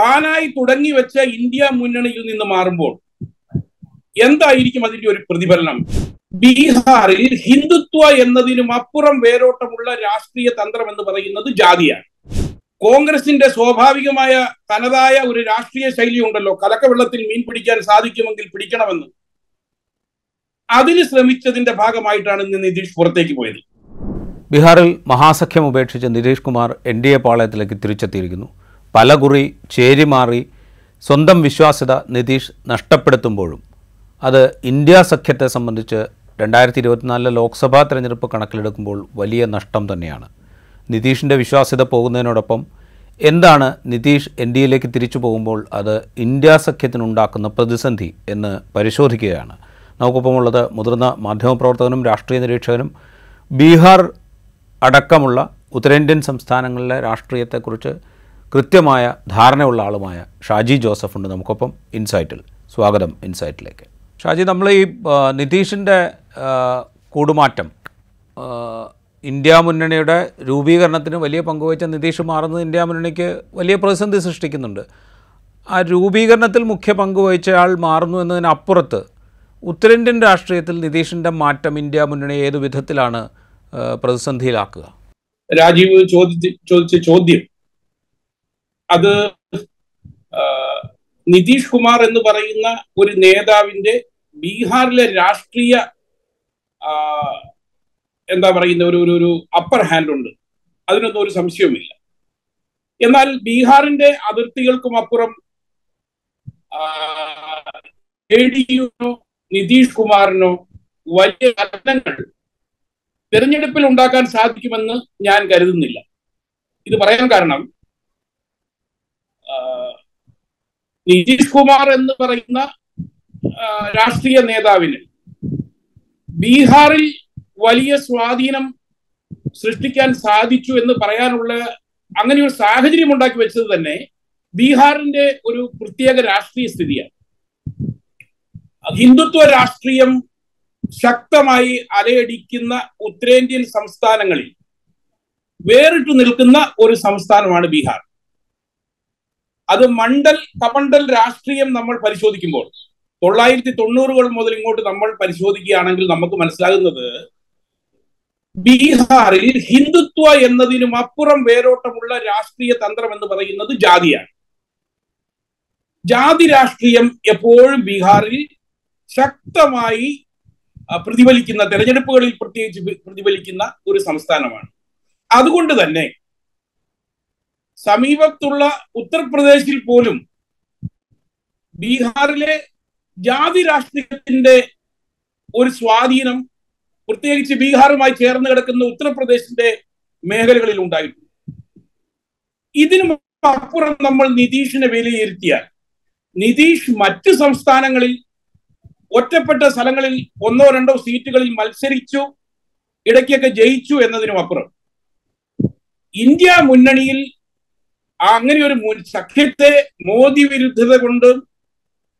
താനായി തുടങ്ങി വെച്ച ഇന്ത്യ മുന്നണിയിൽ നിന്ന് മാറുമ്പോൾ എന്തായിരിക്കും അതിന്റെ ഒരു പ്രതിഫലനം? ബീഹാറിൽ ഹിന്ദുത്വ എന്നതിനും അപ്പുറം വേരോട്ടമുള്ള രാഷ്ട്രീയ തന്ത്രം എന്ന് പറയുന്നത് ജാതിയാണ്. കോൺഗ്രസിന്റെ സ്വാഭാവികമായ തനതായ ഒരു രാഷ്ട്രീയ ശൈലി ഉണ്ടല്ലോ. കലക്കവെള്ളത്തിൽ മീൻ പിടിക്കാൻ സാധിക്കുമെങ്കിൽ പിടിക്കണമെന്ന്. അതിന് ശ്രമിച്ചതിന്റെ ഭാഗമായിട്ടാണ് ഇന്ന് നിതീഷ് പുറത്തേക്ക് പോയത്. ബീഹാറിൽ മഹാസഖ്യം ഉപേക്ഷിച്ച് Nitish Kumar N D A പാളയത്തിലേക്ക് തിരിച്ചെത്തിയിരിക്കുന്നു. പലകുറി ചേരിമാറി സ്വന്തം വിശ്വാസ്യത നിതീഷ് നഷ്ടപ്പെടുത്തുമ്പോഴും അത് ഇന്ത്യ സഖ്യത്തെ സംബന്ധിച്ച് രണ്ടായിരത്തി ഇരുപത്തിനാലിലെ ലോക്സഭാ തെരഞ്ഞെടുപ്പ് കണക്കിലെടുക്കുമ്പോൾ വലിയ നഷ്ടം തന്നെയാണ്. നിതീഷിന്റെ വിശ്വാസ്യത പോകുന്നതിനോടൊപ്പം എന്താണ് നിതീഷ് എൻ ഡി എയിലേക്ക് തിരിച്ചു പോകുമ്പോൾ അത് ഇന്ത്യ സഖ്യത്തിനുണ്ടാക്കുന്ന പ്രതിസന്ധി എന്ന് പരിശോധിക്കുകയാണ്. നമുക്കൊപ്പമുള്ളത് മുതിർന്ന മാധ്യമപ്രവർത്തകനും രാഷ്ട്രീയ നിരീക്ഷകനും ബീഹാർ അടക്കമുള്ള ഉത്തരേന്ത്യൻ സംസ്ഥാനങ്ങളിലെ രാഷ്ട്രീയത്തെക്കുറിച്ച് കൃത്യമായ ധാരണയുള്ള ആളുമായ ഷാജി ജോസഫ് ഉണ്ട് നമുക്കൊപ്പം ഇൻസൈറ്റിൽ. സ്വാഗതം ഇൻസൈറ്റിലേക്ക്. ഷാജി നമ്മൾ ഈ നിതീഷിന്റെ കൂടുമാറ്റം ഇന്ത്യ മുന്നണിയുടെ രൂപീകരണത്തിന് വലിയ പങ്കുവച്ച നിതീഷ് മാറുന്നത് ഇന്ത്യ മുന്നണിക്ക് വലിയ പ്രതിസന്ധി സൃഷ്ടിക്കുന്നുണ്ട്. ആ രൂപീകരണത്തിൽ മുഖ്യ പങ്കുവഹിച്ചയാൾ മാറുന്നു എന്നതിനപ്പുറത്ത് ഉത്തരേന്ത്യൻ രാഷ്ട്രീയത്തിൽ നിതീഷിന്റെ മാറ്റം ഇന്ത്യ മുന്നണി ഏത് വിധത്തിലാണ് പ്രതിസന്ധിയിലാക്കുക? രാജീവ് ചോദിച്ച ചോദിച്ച ചോദ്യം അത് നിതീഷ് കുമാർ എന്ന് പറയുന്ന ഒരു നേതാവിന്റെ ബീഹാറിലെ രാഷ്ട്രീയ എന്താ പറയുന്ന ഒരു ഒരു അപ്പർ ഹാൻഡ് ഉണ്ട്. അതിനൊന്നും ഒരു സംശയവുമില്ല. എന്നാൽ ബീഹാറിന്റെ അതിർത്തികൾക്കും അപ്പുറം എ ഡി യുനോ നിതീഷ് കുമാറിനോ വലിയ ഫലങ്ങൾ തെരഞ്ഞെടുപ്പിൽ ഉണ്ടാക്കാൻ സാധിക്കുമെന്ന് ഞാൻ കരുതുന്നില്ല. ഇത് പറയാൻ കാരണം ആ, നിതീഷ് കുമാർ എന്ന് പറയുന്ന രാഷ്ട്രീയ നേതാവിന് ബീഹാറിൽ വലിയ സ്വാധീനം സൃഷ്ടിക്കാൻ സാധിച്ചു എന്ന് പറയാനുള്ള അങ്ങനെ ഒരു സാഹചര്യം ഉണ്ടാക്കി വെച്ചത് തന്നെ ബീഹാറിന്റെ ഒരു പ്രത്യേക രാഷ്ട്രീയ സ്ഥിതിയാണ്. ഹിന്ദുത്വ രാഷ്ട്രീയം ശക്തമായി അലയടിക്കുന്ന ഉത്തരേന്ത്യൻ സംസ്ഥാനങ്ങളിൽ വേറിട്ടു നിൽക്കുന്ന ഒരു സംസ്ഥാനമാണ് ബീഹാർ. അത് മണ്ഡൽ കമണ്ഡൽ രാഷ്ട്രീയം നമ്മൾ പരിശോധിക്കുമ്പോൾ തൊള്ളായിരത്തി തൊണ്ണൂറുകൾ മുതൽ ഇങ്ങോട്ട് നമ്മൾ പരിശോധിക്കുകയാണെങ്കിൽ നമുക്ക് മനസ്സിലാകുന്നത് ബീഹാറിൽ ഹിന്ദുത്വ എന്നതിനും അപ്പുറം വേരോട്ടമുള്ള രാഷ്ട്രീയ തന്ത്രം എന്ന് പറയുന്നത് ജാതിയാണ്. ജാതി രാഷ്ട്രീയം എപ്പോഴും ബീഹാറിൽ ശക്തമായി പ്രതിഫലിക്കുന്ന തെരഞ്ഞെടുപ്പുകളിൽ പ്രത്യേകിച്ച് പ്രതിഫലിക്കുന്ന ഒരു സംസ്ഥാനമാണ്. അതുകൊണ്ട് തന്നെ സമീപത്തുള്ള ഉത്തർപ്രദേശിൽ പോലും ബീഹാറിലെ ജാതി രാഷ്ട്രീയത്തിന്റെ ഒരു സ്വാധീനം പ്രത്യേകിച്ച് ബീഹാറുമായി ചേർന്ന് കിടക്കുന്ന ഉത്തർപ്രദേശിന്റെ മേഖലകളിൽ ഉണ്ടായിട്ടുണ്ട്. ഇതിനു അപ്പുറം നമ്മൾ നിതീഷിനെ വിലയിരുത്തിയാൽ നിതീഷ് മറ്റ് സംസ്ഥാനങ്ങളിൽ ഒറ്റപ്പെട്ട സ്ഥലങ്ങളിൽ ഒന്നോ രണ്ടോ സീറ്റുകളിൽ മത്സരിച്ചു ഇടയ്ക്കൊക്കെ ജയിച്ചു എന്നതിനും അപ്പുറം. ഇന്ത്യ മുന്നണിയിൽ അങ്ങനെ ഒരു സഖ്യത്തെ മോദി വിരുദ്ധത കൊണ്ട്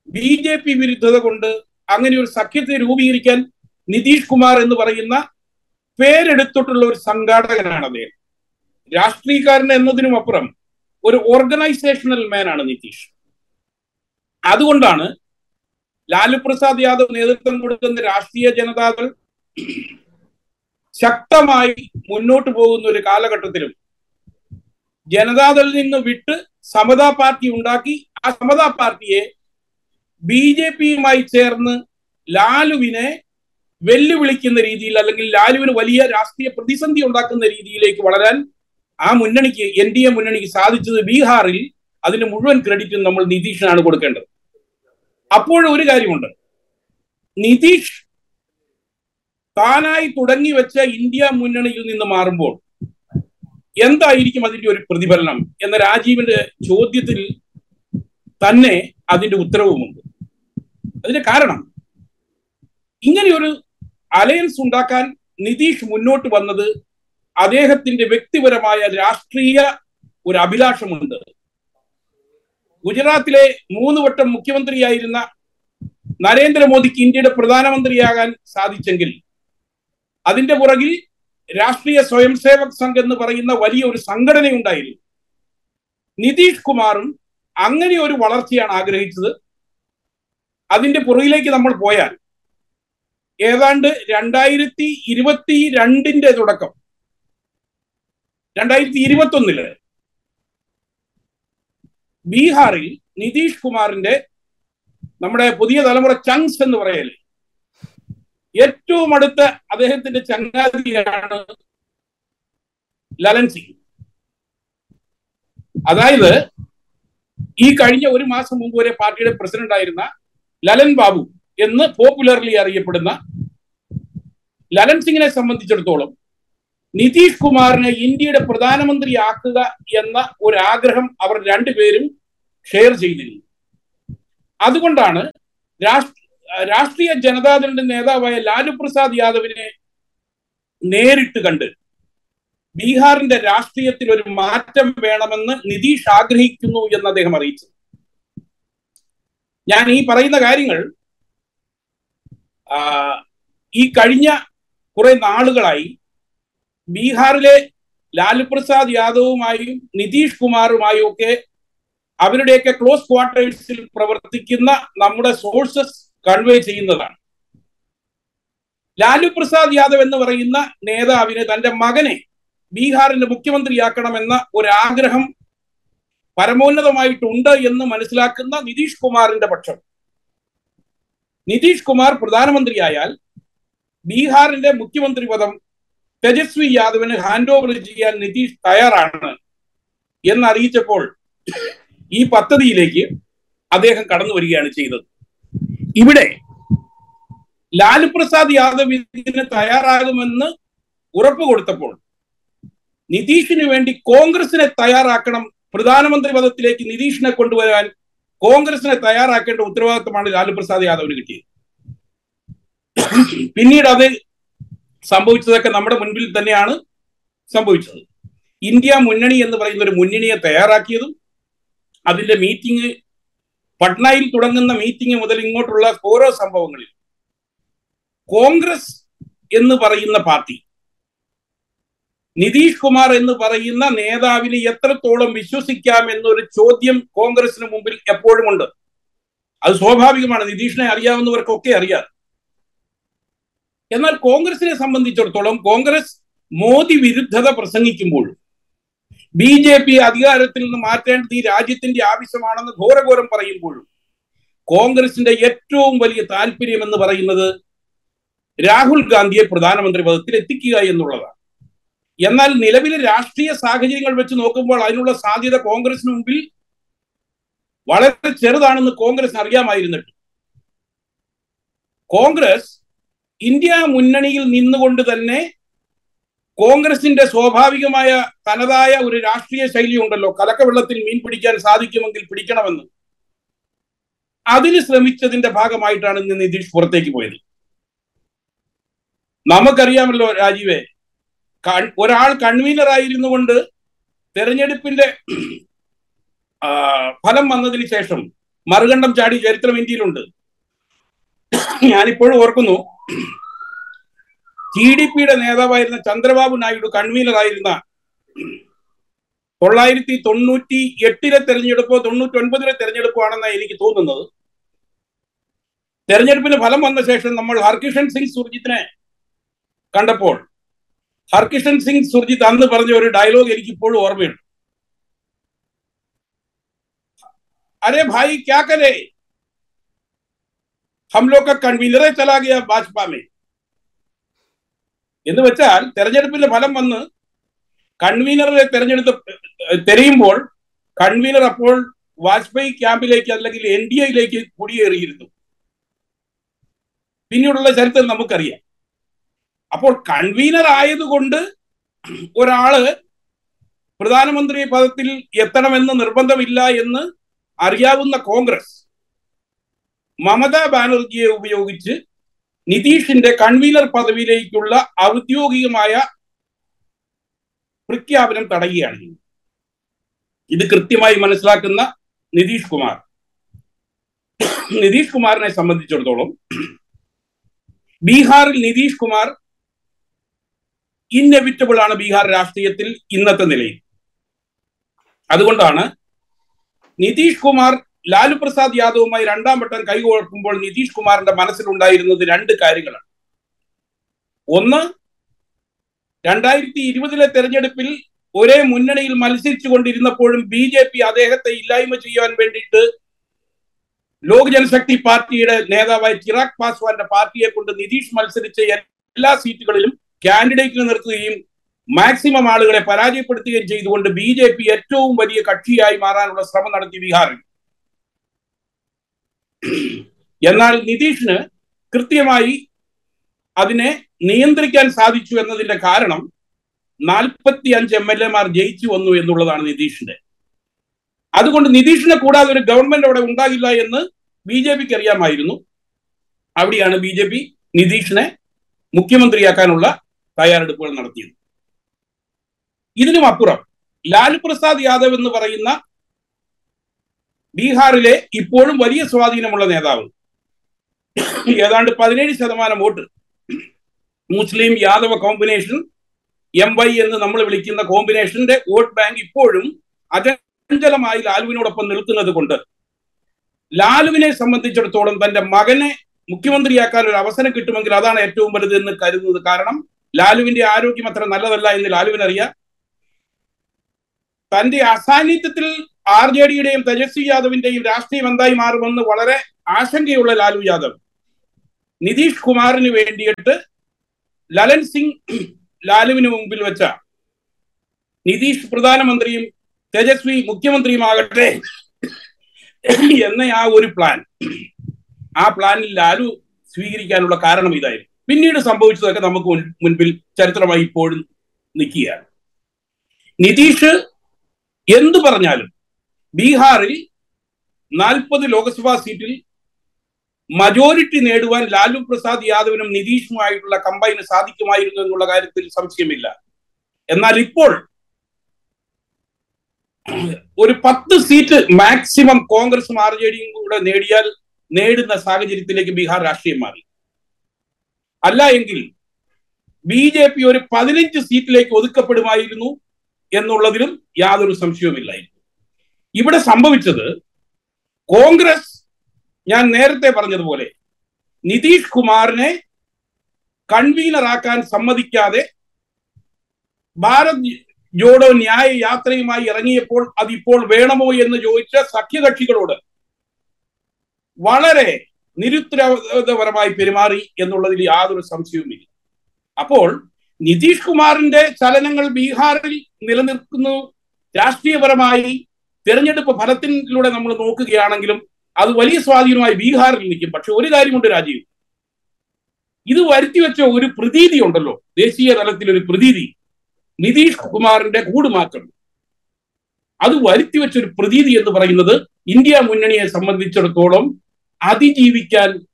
ബി ജെ പി വിരുദ്ധത കൊണ്ട് അങ്ങനെ ഒരു സഖ്യത്തെ രൂപീകരിക്കാൻ നിതീഷ് കുമാർ എന്ന് പറയുന്ന പേരെടുത്തിട്ടുള്ള ഒരു സംഘാടകനാണ് അദ്ദേഹം. രാഷ്ട്രീയക്കാരൻ എന്നതിനും അപ്പുറം ഒരു ഓർഗനൈസേഷണൽ മാനാണ് നിതീഷ്. അതുകൊണ്ടാണ് ലാലു പ്രസാദ് യാദവ് നേതൃത്വം കൊടുക്കുന്ന രാഷ്ട്രീയ ജനതാദൾ ശക്തമായി മുന്നോട്ട് പോകുന്ന ഒരു കാലഘട്ടത്തിലും ജനതാദളിൽ നിന്ന് വിട്ട് സമതാ പാർട്ടി ഉണ്ടാക്കി ആ സമതാ പാർട്ടിയെ ബി ജെ പിയുമായി ചേർന്ന് ലാലുവിനെ വെല്ലുവിളിക്കുന്ന രീതിയിൽ അല്ലെങ്കിൽ ലാലുവിന് വലിയ രാഷ്ട്രീയ പ്രതിസന്ധി ഉണ്ടാക്കുന്ന രീതിയിലേക്ക് വളരാൻ ആ മുന്നണിക്ക് എൻ ഡി എ മുന്നണിക്ക് സാധിച്ചത് ബീഹാറിൽ അതിന് മുഴുവൻ ക്രെഡിറ്റും നമ്മൾ നിതീഷിനാണ് കൊടുക്കേണ്ടത്. അപ്പോഴും ഒരു കാര്യമുണ്ട്. നിതീഷ് താനായി തുടങ്ങി വെച്ച ഇന്ത്യ മുന്നണിയിൽ നിന്ന് മാറുമ്പോൾ എന്തായിരിക്കും അതിന്റെ ഒരു പ്രതിഫലനം എന്ന രാജീവിന്റെ ചോദ്യത്തിൽ തന്നെ അതിന്റെ ഉത്തരവുമുണ്ട്. അതിന്റെ കാരണം ഇങ്ങനെയൊരു അലയൻസ് ഉണ്ടാക്കാൻ നിതീഷ് മുന്നോട്ട് വന്നത് അദ്ദേഹത്തിന്റെ വ്യക്തിപരമായ രാഷ്ട്രീയ ഒരു അഭിലാഷമുണ്ട്. ഗുജറാത്തിലെ മൂന്ന് വട്ടം മുഖ്യമന്ത്രിയായിരുന്ന നരേന്ദ്രമോദിക്ക് ഇന്ത്യയുടെ പ്രധാനമന്ത്രിയാകാൻ സാധിച്ചെങ്കിൽ അതിന്റെ പുറകിൽ രാഷ്ട്രീയ സ്വയം സേവക് സംഘ് എന്ന് പറയുന്ന വലിയ ഒരു സംഘടനയുണ്ടായിരുന്നു. നിതീഷ് കുമാറും അങ്ങനെ ഒരു വളർച്ചയാണ് ആഗ്രഹിച്ചത്. അതിന്റെ പുറകിലേക്ക് നമ്മൾ പോയാൽ ഏതാണ്ട് രണ്ടായിരത്തി ഇരുപത്തി രണ്ടിന്റെ തുടക്കം. രണ്ടായിരത്തി ഇരുപത്തി ഒന്നിൽ ബീഹാറിൽ നിതീഷ് കുമാറിന്റെ നമ്മുടെ പുതിയ തലമുറ ചങ്സ് എന്ന് പറയല്ലേ ഏറ്റവും അടുത്ത അദ്ദേഹത്തിന്റെ ചങ്ങാതിയാണ് ലലൻ സിംഗ്. അതായത് ഈ കഴിഞ്ഞ ഒരു മാസം മുമ്പ് വരെ പാർട്ടിയുടെ പ്രസിഡന്റ് ആയിരുന്ന ലലൻ ബാബു എന്ന് പോപ്പുലർലി അറിയപ്പെടുന്ന ലലൻ സിംഗിനെ സംബന്ധിച്ചിടത്തോളം നിതീഷ് കുമാറിനെ ഇന്ത്യയുടെ പ്രധാനമന്ത്രി ആക്കുക എന്ന ഒരു ആഗ്രഹം അവർ രണ്ടുപേരും ഷെയർ ചെയ്തിരുന്നു. അതുകൊണ്ടാണ് രാഷ്ട്രീയ ജനതാദളിന്റെ നേതാവായ ലാലു പ്രസാദ് യാദവിനെ നേരിട്ട് കണ്ട് ബീഹാറിന്റെ രാഷ്ട്രീയത്തിൽ ഒരു മാറ്റം വേണമെന്ന് നിതീഷ് ആഗ്രഹിക്കുന്നു എന്ന് അദ്ദേഹം അറിയിച്ചു. ഞാൻ ഈ പറയുന്ന കാര്യങ്ങൾ ഈ കഴിഞ്ഞ കുറെ നാളുകളായി ബീഹാറിലെ ലാലു പ്രസാദ് യാദവുമായും നിതീഷ് കുമാറുമായും ഒക്കെ അവരുടെയൊക്കെ ക്ലോസ് ക്വാർട്ടേഴ്സിൽ പ്രവർത്തിക്കുന്ന നമ്മുടെ സോഴ്സസ് കൺവേ ചെയ്യുന്നതാണ്. ലാലു പ്രസാദ് യാദവ് എന്ന് പറയുന്ന നേതാവിന് തന്റെ മകനെ ബീഹാറിന്റെ മുഖ്യമന്ത്രിയാക്കണമെന്ന ഒരാഗ്രഹം പരമോന്നതമായിട്ടുണ്ട് എന്ന് മനസ്സിലാക്കുന്ന നിതീഷ് കുമാറിന്റെ പക്ഷം. നിതീഷ് കുമാർ പ്രധാനമന്ത്രിയായാൽ ബീഹാറിന്റെ മുഖ്യമന്ത്രി പദം തേജസ്വി യാദവിന് ഹാൻഡ് ഓവർ ചെയ്യാൻ നിതീഷ് തയ്യാറാണ് എന്നറിയിച്ചപ്പോൾ ഈ പദ്ധതിയിലേക്ക് അദ്ദേഹം കടന്നു വരികയാണ് ചെയ്തത്. ഇവിടെ ലാലു പ്രസാദ് യാദവ് ഇതിന് തയ്യാറാകുമെന്ന് ഉറപ്പ് കൊടുത്തപ്പോൾ നിതീഷിന് വേണ്ടി കോൺഗ്രസിനെ തയ്യാറാക്കണം പ്രധാനമന്ത്രി പദത്തിലേക്ക് നിതീഷിനെ കൊണ്ടുവരാൻ കോൺഗ്രസിനെ തയ്യാറാക്കേണ്ട ഉത്തരവാദിത്തമാണ് ലാലു പ്രസാദ് യാദവിന് കിട്ടിയത്. പിന്നീട് അത് സംഭവിച്ചതൊക്കെ നമ്മുടെ മുൻപിൽ തന്നെയാണ് സംഭവിച്ചത്. ഇന്ത്യ മുന്നണി എന്ന് പറയുന്ന ഒരു മുന്നണിയെ തയ്യാറാക്കിയതും അതിന്റെ മീറ്റിംഗ് പട്നയിൽ തുടങ്ങുന്ന മീറ്റിംഗ് മുതൽ ഇങ്ങോട്ടുള്ള ഓരോ സംഭവങ്ങളിൽ കോൺഗ്രസ് എന്ന് പറയുന്ന പാർട്ടി നിതീഷ് കുമാർ എന്ന് പറയുന്ന നേതാവിനെ എത്രത്തോളം വിശ്വസിക്കാം എന്നൊരു ചോദ്യം കോൺഗ്രസിന് മുമ്പിൽ എപ്പോഴും ഉണ്ട്. അത് സ്വാഭാവികമാണ്. നിതീഷിനെ അറിയാവുന്നവർക്കൊക്കെ അറിയാം. എന്നാൽ കോൺഗ്രസിനെ സംബന്ധിച്ചിടത്തോളം കോൺഗ്രസ് മോദി വിരുദ്ധത പ്രസംഗിക്കുമ്പോഴും ബി ജെ പി അധികാരത്തിൽ നിന്ന് മാറ്റേണ്ടത് ഈ രാജ്യത്തിന്റെ ആവശ്യമാണെന്ന് ഘോരഘോരം പറയുമ്പോഴും കോൺഗ്രസിന്റെ ഏറ്റവും വലിയ താല്പര്യം എന്ന് പറയുന്നത് രാഹുൽ ഗാന്ധിയെ പ്രധാനമന്ത്രി പദത്തിൽ എത്തിക്കുക എന്നുള്ളതാണ്. എന്നാൽ നിലവിലെ രാഷ്ട്രീയ സാഹചര്യങ്ങൾ വെച്ച് നോക്കുമ്പോൾ അതിനുള്ള സാധ്യത കോൺഗ്രസിന് മുമ്പിൽ വളരെ ചെറുതാണെന്ന് കോൺഗ്രസ് അറിയാമായിരുന്നിട്ട്. കോൺഗ്രസ് ഇന്ത്യ മുന്നണിയിൽ നിന്നുകൊണ്ട് തന്നെ കോൺഗ്രസിന്റെ സ്വാഭാവികമായ തനതായ ഒരു രാഷ്ട്രീയ ശൈലി ഉണ്ടല്ലോ കലക്കവെള്ളത്തിൽ മീൻ പിടിക്കാൻ സാധിക്കുമെങ്കിൽ പിടിക്കണമെന്ന്. അതിന് ശ്രമിച്ചതിന്റെ ഭാഗമായിട്ടാണ് ഇന്ന് നിതീഷ് പുറത്തേക്ക് പോയത്. നമുക്കറിയാമല്ലോ രാജീവേ ഒരാൾ കൺവീനർ ആയിരുന്നു കൊണ്ട് തെരഞ്ഞെടുപ്പിന്റെ ഫലം വന്നതിന് ശേഷം മറുകണ്ഠം ചാടി ചരിത്രം ഇന്ത്യയിലുണ്ട്. ഞാനിപ്പോഴും ഓർക്കുന്നു ടി ഡി പിയുടെ നേതാവായിരുന്ന ചന്ദ്രബാബു നായിഡു കൺവീനറായിരുന്ന തൊള്ളായിരത്തി തൊണ്ണൂറ്റി എട്ടിലെ തെരഞ്ഞെടുപ്പോ തൊണ്ണൂറ്റി ഒൻപതിലെ തെരഞ്ഞെടുപ്പോ ആണെന്നാണ് എനിക്ക് തോന്നുന്നത്. തെരഞ്ഞെടുപ്പിന് ഫലം വന്ന ശേഷം നമ്മൾ ഹർകിഷൻ സിംഗ് സുർജിത്തിനെ കണ്ടപ്പോൾ ഹർകിഷൻ സിംഗ് സുർജിത്ത് അന്ന് പറഞ്ഞ ഒരു ഡയലോഗ് എനിക്ക് ഇപ്പോഴും ഓർമ്മയുണ്ട്. अरे भाई क्या करे हम लोग का कन्वीनर चला गया भाजपा में എന്ന് വെച്ചാൽ തെരഞ്ഞെടുപ്പിന്റെ ഫലം വന്ന് കൺവീനറെ തെരഞ്ഞെടുത്ത് തെരയുമ്പോൾ കൺവീനർ അപ്പോൾ വാജ്പേയി ക്യാമ്പിലേക്ക് അല്ലെങ്കിൽ എൻ ഡി എയിലേക്ക് കുടിയേറിയിരുന്നു. പിന്നീടുള്ള ചരിത്രം നമുക്കറിയാം. അപ്പോൾ കൺവീനർ ആയതുകൊണ്ട് ഒരാൾ പ്രധാനമന്ത്രി പദത്തിൽ എത്തണമെന്ന് നിർബന്ധമില്ല എന്ന് അറിയാവുന്ന കോൺഗ്രസ് മമതാ ബാനർജിയെ ഉപയോഗിച്ച് നിതീഷിന്റെ കൺവീനർ പദവിയിലേക്കുള്ള ഔദ്യോഗികമായ പ്രഖ്യാപനം തടയുകയാണ് ഇത് കൃത്യമായി മനസ്സിലാക്കുന്ന നിതീഷ് കുമാർ. നിതീഷ് കുമാറിനെ സംബന്ധിച്ചിടത്തോളം ബീഹാറിൽ നിതീഷ് കുമാർ ഇന്നെവിറ്റബിൾ ആണ് ബീഹാർ രാഷ്ട്രീയത്തിൽ ഇന്നത്തെ നിലയിൽ. അതുകൊണ്ടാണ് നിതീഷ് കുമാർ ലാലു പ്രസാദ് യാദവുമായി രണ്ടാം വട്ടം കൈകോർക്കുമ്പോൾ നിതീഷ് കുമാറിന്റെ മനസ്സിലുണ്ടായിരുന്നത് രണ്ട് കാര്യങ്ങളാണ്. ഒന്ന് രണ്ടായിരത്തി ഇരുപതിലെ തെരഞ്ഞെടുപ്പിൽ ഒരേ മുന്നണിയിൽ മത്സരിച്ചു കൊണ്ടിരുന്നപ്പോഴും ബി ജെ പി അദ്ദേഹത്തെ ഇല്ലായ്മ ചെയ്യാൻ വേണ്ടിയിട്ട് ലോക് ജനശക്തി പാർട്ടിയുടെ നേതാവായ ചിറാഗ് പാസ്വാന്റെ പാർട്ടിയെ കൊണ്ട് നിതീഷ് മത്സരിച്ച എല്ലാ സീറ്റുകളിലും കാൻഡിഡേറ്റിനെ നിർത്തുകയും മാക്സിമം ആളുകളെ പരാജയപ്പെടുത്തുകയും ചെയ്തുകൊണ്ട് ബി ഏറ്റവും വലിയ കക്ഷിയായി മാറാനുള്ള ശ്രമം നടത്തി ബീഹാറിൽ. എന്നാൽ നിതീഷിന് കൃത്യമായി അതിനെ നിയന്ത്രിക്കാൻ സാധിച്ചു എന്നതിന്റെ കാരണം നാൽപ്പത്തി അഞ്ച് എം എൽ എമാർ ജയിച്ചു വന്നു എന്നുള്ളതാണ് നിതീഷിന്റെ. അതുകൊണ്ട് നിതീഷിനെ കൂടാതെ ഒരു ഗവൺമെന്റ് അവിടെ ഉണ്ടാകില്ല എന്ന് ബി ജെ പിക്ക് അറിയാമായിരുന്നു. അവിടെയാണ് ബി ജെ പി നിതീഷിനെ മുഖ്യമന്ത്രിയാക്കാനുള്ള തയ്യാറെടുപ്പുകൾ നടത്തിയത്. ഇതിനും അപ്പുറം ലാലു പ്രസാദ് യാദവ് എന്ന് പറയുന്ന ബീഹാറിലെ ഇപ്പോഴും വലിയ സ്വാധീനമുള്ള നേതാവ്. ഏതാണ്ട് പതിനേഴ് ശതമാനം വോട്ട് മുസ്ലിം യാദവ കോമ്പിനേഷൻ എം വൈ എന്ന് നമ്മൾ വിളിക്കുന്ന കോമ്പിനേഷന്റെ വോട്ട് ബാങ്ക് ഇപ്പോഴും അചഞ്ചലമായി ലാലുവിനോടൊപ്പം നിൽക്കുന്നത് കൊണ്ട് ലാലുവിനെ സംബന്ധിച്ചിടത്തോളം തന്റെ മകനെ മുഖ്യമന്ത്രിയാക്കാൻ ഒരു അവസരം കിട്ടുമെങ്കിൽ അതാണ് ഏറ്റവും വലുത് എന്ന് കരുതുന്നത്. കാരണം ലാലുവിന്റെ ആരോഗ്യം അത്ര നല്ലതല്ല എന്ന് ലാലുവിനറിയാം. തന്റെ അസാന്നിധ്യത്തിൽ ആർ ജെ ഡിയുടെയും തേജസ്വി യാദവിന്റെയും രാഷ്ട്രീയം എന്തായി മാറുമെന്ന് വളരെ ആശങ്കയുള്ള ലാലു യാദവ്. നിതീഷ് കുമാറിന് വേണ്ടിയിട്ട് ലലൻ സിംഗ് ലാലുവിന് മുമ്പിൽ വെച്ച നിതീഷ് പ്രധാനമന്ത്രിയും തേജസ്വി മുഖ്യമന്ത്രിയുമാകട്ടെ എന്ന ആ ഒരു പ്ലാൻ ആ പ്ലാനിൽ ലാലു സ്വീകരിക്കാനുള്ള കാരണം ഇതായിരുന്നു. പിന്നീട് സംഭവിച്ചതൊക്കെ നമുക്ക് മുൻപിൽ ചരിത്രമായി ഇപ്പോഴും നിൽക്കുകയാണ്. നിതീഷ് എന്തു പറഞ്ഞാലും ബീഹാറിൽ നാൽപ്പത് ലോക്സഭാ സീറ്റിൽ മജോറിറ്റി നേടുവാൻ ലാലു പ്രസാദ് യാദവിനും നിതീഷുമായിട്ടുള്ള കമ്പൈന് സാധിക്കുമായിരുന്നു എന്നുള്ള കാര്യത്തിൽ സംശയമില്ല. എന്നാൽ ഇപ്പോൾ ഒരു പത്ത് സീറ്റ് മാക്സിമം കോൺഗ്രസും ആർ ജെ ഡിയും കൂടെ നേടിയാൽ നേടുന്ന സാഹചര്യത്തിലേക്ക് ബീഹാർ രാഷ്ട്രീയം മാറി. അല്ല എങ്കിൽ ബി ജെ പി ഒരു പതിനഞ്ച് സീറ്റിലേക്ക് ഒതുക്കപ്പെടുമായിരുന്നു എന്നുള്ളതിലും യാതൊരു സംശയവുമില്ലായിരുന്നു ഇവിടെ സംഭവിച്ചത് കോൺഗ്രസ് ഞാൻ നേരത്തെ പറഞ്ഞതുപോലെ നിതീഷ് കുമാറിനെ കൺവീനറാക്കാൻ സമ്മതിക്കാതെ ഭാരത് ജോഡോ ന്യായ യാത്രയുമായി ഇറങ്ങിയപ്പോൾ അതിപ്പോൾ വേണമോ എന്ന് ചോദിച്ച സഖ്യകക്ഷികളോട് വളരെ നിരുത്തരവാദപരമായി പെരുമാറി എന്നുള്ളതിൽ യാതൊരു സംശയവുമില്ല. അപ്പോൾ നിതീഷ് കുമാറിന്റെ ചലനങ്ങൾ ബീഹാറിൽ നിലനിൽക്കുന്നു രാഷ്ട്രീയപരമായി തെരഞ്ഞെടുപ്പ് ഫലത്തിലൂടെ നമ്മൾ നോക്കുകയാണെങ്കിലും അത് വലിയ സ്വാധീനമായി ബീഹാറിൽ നിൽക്കും. പക്ഷെ ഒരു കാര്യമുണ്ട് രാജീവ്. ഇത് വരുത്തിവെച്ച ഒരു പ്രതീതി ഉണ്ടല്ലോ. ദേശീയ തലത്തിൽ ഒരു പ്രതീതി. നിതീഷ് കുമാറിന്റെ കൂടുമാറ്റം അത് വരുത്തിവെച്ച ഒരു പ്രതീതി എന്ന് പറയുന്നത് ഇന്ത്യ മുന്നണിയെ സംബന്ധിച്ചിടത്തോളം അതിജീവിക്കാൻ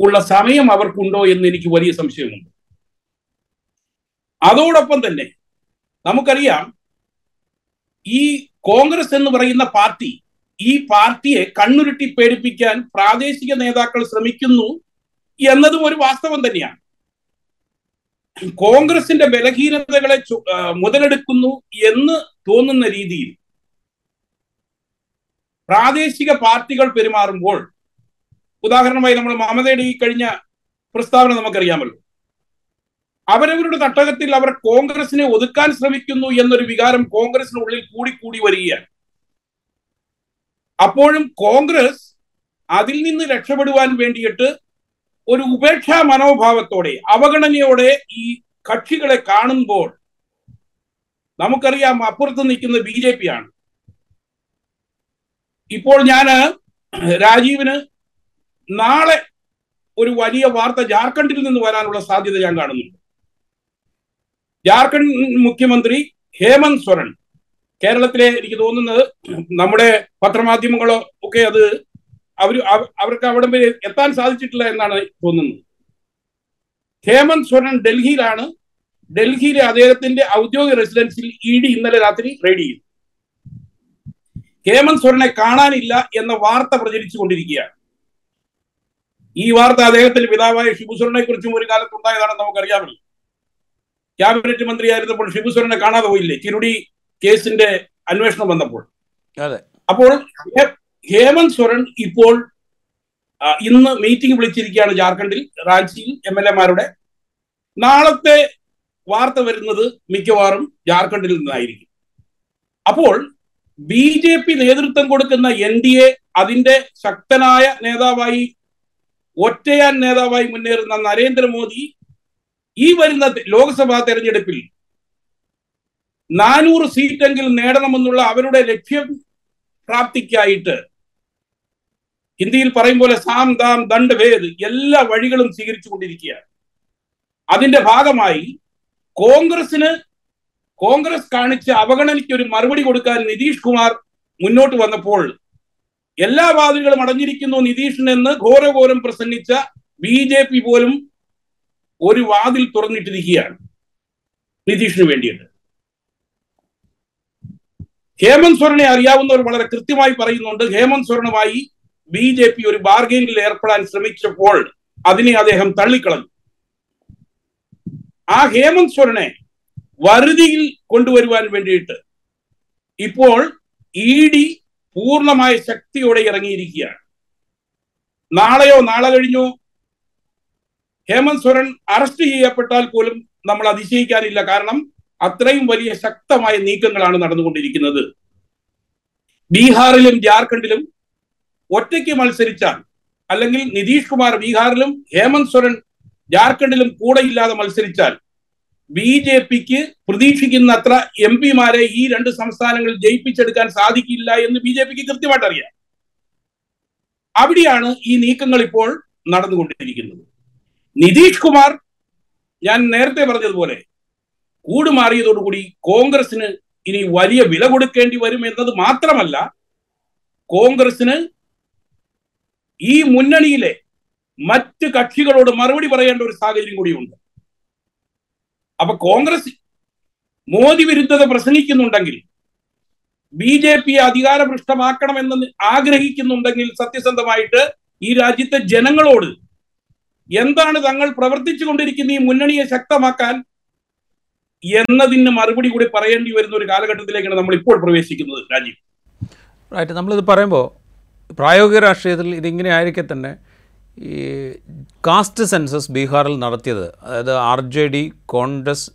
ഉള്ള സമയം അവർക്കുണ്ടോ എന്ന് എനിക്ക് വലിയ സംശയമുണ്ട്. അതോടൊപ്പം തന്നെ നമുക്കറിയാം ഈ കോൺഗ്രസ് എന്ന് പറയുന്ന പാർട്ടി ഈ പാർട്ടിയെ കണ്ണുരുട്ടി പേടിപ്പിക്കാൻ പ്രാദേശിക നേതാക്കൾ ശ്രമിക്കുന്നു എന്നതും ഒരു വാസ്തവം തന്നെയാണ്. കോൺഗ്രസിന്റെ ബലഹീനതകളെ മുതലെടുക്കുന്നു എന്ന് തോന്നുന്ന രീതിയിൽ പ്രാദേശിക പാർട്ടികൾ പെരുമാറുമ്പോൾ ഉദാഹരണമായി നമ്മൾ മമതയുടെ ഈ കഴിഞ്ഞ പ്രസ്താവന നമുക്കറിയാമല്ലോ. അവരവരുടെ തട്ടകത്തിൽ അവർ കോൺഗ്രസിനെ ഒതുക്കാൻ ശ്രമിക്കുന്നു എന്നൊരു വികാരം കോൺഗ്രസിനുള്ളിൽ കൂടിക്കൂടി വരികയാണ്. അപ്പോഴും കോൺഗ്രസ് അതിൽ നിന്ന് രക്ഷപ്പെടുവാൻ വേണ്ടിയിട്ട് ഒരു ഉപേക്ഷാ മനോഭാവത്തോടെ അവഗണനയോടെ ഈ കക്ഷികളെ കാണുമ്പോൾ നമുക്കറിയാം അപ്പുറത്ത് നിൽക്കുന്ന ബി ജെ പി ആണ്. ഇപ്പോൾ ഞാൻ രാജീവിന് നാളെ ഒരു വലിയ വാർത്ത ജാർഖണ്ഡിൽ നിന്ന് വരാനുള്ള സാധ്യത ഞാൻ കാണുന്നുണ്ട്. ജാർഖണ്ഡ് മുഖ്യമന്ത്രി ഹേമന്ത് സൊരൻ കേരളത്തിലെ എനിക്ക് തോന്നുന്നത് നമ്മുടെ പത്രമാധ്യമങ്ങളോ ഒക്കെ അത് അവർ അവർക്ക് അവിടെ വരെ എത്താൻ സാധിച്ചിട്ടില്ല എന്നാണ് തോന്നുന്നത്. ഹേമന്ത് സൊരൻ ഡൽഹിയിലാണ്. ഡൽഹിയിലെ അദ്ദേഹത്തിന്റെ ഔദ്യോഗിക റെസിഡൻസിൽ ഇ ഡി ഇന്നലെ രാത്രി റെയ്ഡ് ചെയ്തു. ഹേമന്ത് സൊരനെ കാണാനില്ല എന്ന വാർത്ത പ്രചരിച്ചുകൊണ്ടിരിക്കുകയാണ്. ഈ വാർത്ത അദ്ദേഹത്തിന്റെ പിതാവായ സൊരനെ കുറിച്ചും ഒരു കാലത്ത് ഉണ്ടായതാണെന്ന് നമുക്കറിയാമല്ലോ. ക്യാബിനറ്റ് മന്ത്രിയായിരുന്നപ്പോൾ ഷിബു സൊരനെ കാണാതെ പോയില്ലേ? ചിരുടി കേസിന്റെ അന്വേഷണം വന്നപ്പോൾ. അപ്പോൾ ഹേമന്ത് സോറൻ ഇപ്പോൾ ഇന്ന് മീറ്റിംഗ് വിളിച്ചിരിക്കുകയാണ് ജാർഖണ്ഡിൽ റാഞ്ചിയിൽ എം എൽ എമാരുടെ. നാളത്തെ വാർത്ത വരുന്നത് മിക്കവാറും ജാർഖണ്ഡിൽ നിന്നായിരിക്കും. അപ്പോൾ ബി ജെ പി നേതൃത്വം കൊടുക്കുന്ന എൻ ഡി എ അതിന്റെ ശക്തനായ നേതാവായി ഒറ്റയാൻ നേതാവായി മുന്നേറുന്ന നരേന്ദ്രമോദി ഈ വരുന്ന ലോക്സഭാ തെരഞ്ഞെടുപ്പിൽ നാനൂറ് സീറ്റെങ്കിലും നേടണമെന്നുള്ള അവരുടെ ലക്ഷ്യം പ്രാപ്തിക്കായിട്ട് ഹിന്ദിയിൽ പറയും പോലെ സാം ദാം ദണ്ഡ് ഭേദ് എല്ലാ വഴികളും സ്വീകരിച്ചു കൊണ്ടിരിക്കുകയാണ്. അതിന്റെ ഭാഗമായി കോൺഗ്രസിന് കോൺഗ്രസ് കാണിച്ച അവഗണനയ്ക്ക് ഒരു മറുപടി കൊടുക്കാൻ നിതീഷ് കുമാർ മുന്നോട്ട് വന്നപ്പോൾ എല്ലാ വാതിലുകളും അടഞ്ഞിരിക്കുന്നു നിതീഷിനെന്ന് ഘോരഘോരം പ്രസംഗിച്ച ബി ജെ പി പോലും ഒരു വാതിൽ തുറന്നിട്ടിരിക്കുകയാണ് നിതീഷിന് വേണ്ടിയിട്ട്. ഹേമന്ത് സോറനെ അറിയാവുന്നവർ വളരെ കൃത്യമായി പറയുന്നുണ്ട്. ഹേമന്ത് സോറനുമായി ബി ജെ പി ഒരു ബാർഗെയിനിൽ ഏർപ്പെടാൻ ശ്രമിച്ചപ്പോൾ അതിനെ അദ്ദേഹം തള്ളിക്കളഞ്ഞു. ആ ഹേമന്ത് സോറനെ വരുതിയിൽ കൊണ്ടുവരുവാൻ വേണ്ടിയിട്ട് ഇപ്പോൾ ഇ ഡി പൂർണമായ ശക്തിയോടെ ഇറങ്ങിയിരിക്കുകയാണ്. നാളെയോ നാളെ കഴിഞ്ഞോ ഹേമന്ത് സോറൻ അറസ്റ്റ് ചെയ്യപ്പെട്ടാൽ പോലും നമ്മൾ അതിശയിക്കാനില്ല. കാരണം അത്രയും വലിയ ശക്തമായ നീക്കങ്ങളാണ് നടന്നുകൊണ്ടിരിക്കുന്നത്. ബീഹാറിലും ജാർഖണ്ഡിലും ഒറ്റയ്ക്ക് മത്സരിച്ചാൽ അല്ലെങ്കിൽ നിതീഷ് കുമാർ ബീഹാറിലും ഹേമന്ത് സോറൻ ജാർഖണ്ഡിലും കൂടെ ഇല്ലാതെ മത്സരിച്ചാൽ ബി ജെ പിക്ക് പ്രതീക്ഷിക്കുന്ന അത്ര എം പിമാരെ ഈ രണ്ട് സംസ്ഥാനങ്ങളിൽ ജയിപ്പിച്ചെടുക്കാൻ സാധിക്കില്ല എന്ന് ബി ജെ പിക്ക് കൃത്യമായിട്ട് അറിയാം അവിടെയാണ് ഈ നീക്കങ്ങൾ ഇപ്പോൾ നടന്നുകൊണ്ടിരിക്കുന്നത്. നിതീഷ് കുമാർ ഞാൻ നേരത്തെ പറഞ്ഞതുപോലെ കൂടുമാറിയതോടുകൂടി കോൺഗ്രസിന് ഇനി വലിയ വില കൊടുക്കേണ്ടി വരും എന്നത് മാത്രമല്ല കോൺഗ്രസിന് ഈ മുന്നണിയിലെ മറ്റ് കക്ഷികളോട് മറുപടി പറയേണ്ട ഒരു സാഹചര്യം കൂടിയുണ്ട്. അപ്പൊ കോൺഗ്രസ് മോദി വിരുദ്ധത പ്രസംഗിക്കുന്നുണ്ടെങ്കിൽ ബി ജെ പി അധികാരഭ്രഷ്ടമാക്കണമെന്ന് ആഗ്രഹിക്കുന്നുണ്ടെങ്കിൽ സത്യസന്ധമായിട്ട് ഈ രാജ്യത്തെ ജനങ്ങളോട് എന്താണ് തങ്ങൾ പ്രവർത്തിച്ചു കൊണ്ടിരിക്കുന്ന ഈ മുന്നണിയെ ശക്തമാക്കാൻ എന്നതിന് മറുപടി കൂടി പറയേണ്ടി വരുന്ന ഒരു കാലഘട്ടത്തിലേക്കാണ് നമ്മൾ ഇപ്പോൾ പ്രവേശിക്കുന്നത് രാജീവ്. റൈറ്റ് നമ്മളിത് പറയുമ്പോൾ പ്രായോഗിക രാഷ്ട്രീയത്തിൽ ഇതിങ്ങനെ ആയിരിക്കെ തന്നെ ഈ കാസ്റ്റ് സെൻസസ് ബീഹാറിൽ നടത്തിയത്. അതായത് R J D Congress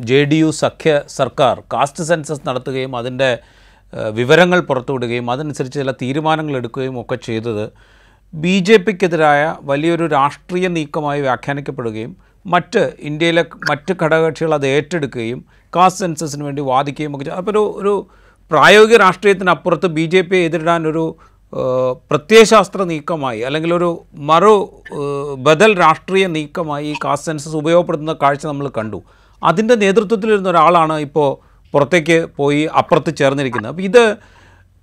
J D U സഖ്യ സർക്കാർ കാസ്റ്റ് സെൻസസ് നടത്തുകയും അതിന്റെ വിവരങ്ങൾ പുറത്തുവിടുകയും അതനുസരിച്ച് ചില തീരുമാനങ്ങൾ എടുക്കുകയും ഒക്കെ ചെയ്തത് ബി ജെ പിക്കെതിരായ വലിയൊരു രാഷ്ട്രീയ നീക്കമായി വ്യാഖ്യാനിക്കപ്പെടുകയും മറ്റ് ഇന്ത്യയിലെ മറ്റ് ഘടകകക്ഷികൾ അത് ഏറ്റെടുക്കുകയും കാസ്റ്റ് സെൻസസിന് വേണ്ടി വാദിക്കുകയും ഒക്കെ അപ്പോൾ ഒരു ഒരു പ്രായോഗിക രാഷ്ട്രീയത്തിനപ്പുറത്ത് ബി ജെ പിയെ എതിരിടാൻ ഒരു പ്രത്യയശാസ്ത്ര നീക്കമായി അല്ലെങ്കിൽ ഒരു മറു ബദൽ രാഷ്ട്രീയ നീക്കമായി ഈ കാസ്റ്റ് സെൻസസ് ഉപയോഗപ്പെടുത്തുന്ന കാഴ്ച നമ്മൾ കണ്ടു. അതിന്റെ നേതൃത്വത്തിലിരുന്ന ഒരാളാണ് ഇപ്പോൾ പുറത്തേക്ക് പോയി അപ്പുറത്ത് ചേർന്നിരിക്കുന്നത്. അപ്പോൾ ഇത്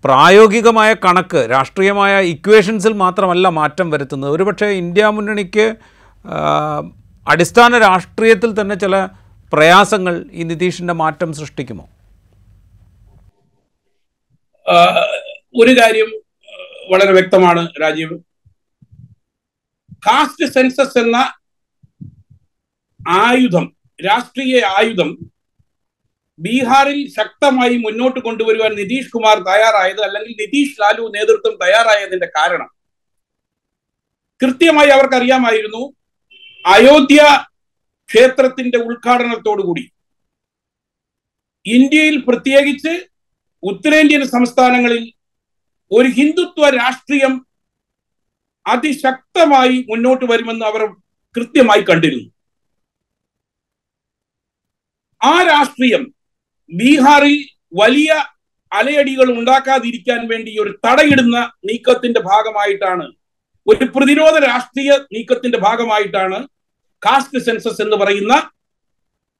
പ്രായോഗികമായ കണക്ക് രാഷ്ട്രീയമായ ഇക്വേഷൻസിൽ മാത്രമല്ല മാറ്റം വരുത്തുന്നത്. ഒരുപക്ഷെ ഇന്ത്യ മുന്നണിക്ക് അടിസ്ഥാന രാഷ്ട്രീയത്തിൽ തന്നെ ചില പ്രയാസങ്ങൾ ഈ നിതീഷിന്റെ മാറ്റം സൃഷ്ടിക്കുമോ? ഒരു കാര്യം വളരെ വ്യക്തമാണ് രാജീവ്. കാസ്റ്റ് സെൻസസ് എന്ന ആയുധം രാഷ്ട്രീയ ആയുധം ബീഹാറിൽ ശക്തമായി മുന്നോട്ട് കൊണ്ടുവരുവാൻ നിതീഷ് കുമാർ തയ്യാറായത് അല്ലെങ്കിൽ നിതീഷ് ലാലു നേതൃത്വം തയ്യാറായതിന്റെ കാരണം. കൃത്യമായി അവർക്കറിയാമായിരുന്നു അയോധ്യ ക്ഷേത്രത്തിന്റെ ഉദ്ഘാടനത്തോടുകൂടി ഇന്ത്യയിൽ പ്രത്യേകിച്ച് ഉത്തരേന്ത്യൻ സംസ്ഥാനങ്ങളിൽ ഒരു ഹിന്ദുത്വ രാഷ്ട്രീയം അതിശക്തമായി മുന്നോട്ട് വരുമെന്ന് അവർ കൃത്യമായി കണ്ടിരുന്നു. ആ രാഷ്ട്രീയം ബീഹാറിൽ വലിയ അലയടികൾ ഉണ്ടാക്കാതിരിക്കാൻ വേണ്ടി ഒരു തടയിടുന്ന നീക്കത്തിന്റെ ഭാഗമായിട്ടാണ് ഒരു പ്രതിരോധ രാഷ്ട്രീയ നീക്കത്തിന്റെ ഭാഗമായിട്ടാണ് കാസ്റ്റ് സെൻസസ് എന്ന് പറയുന്ന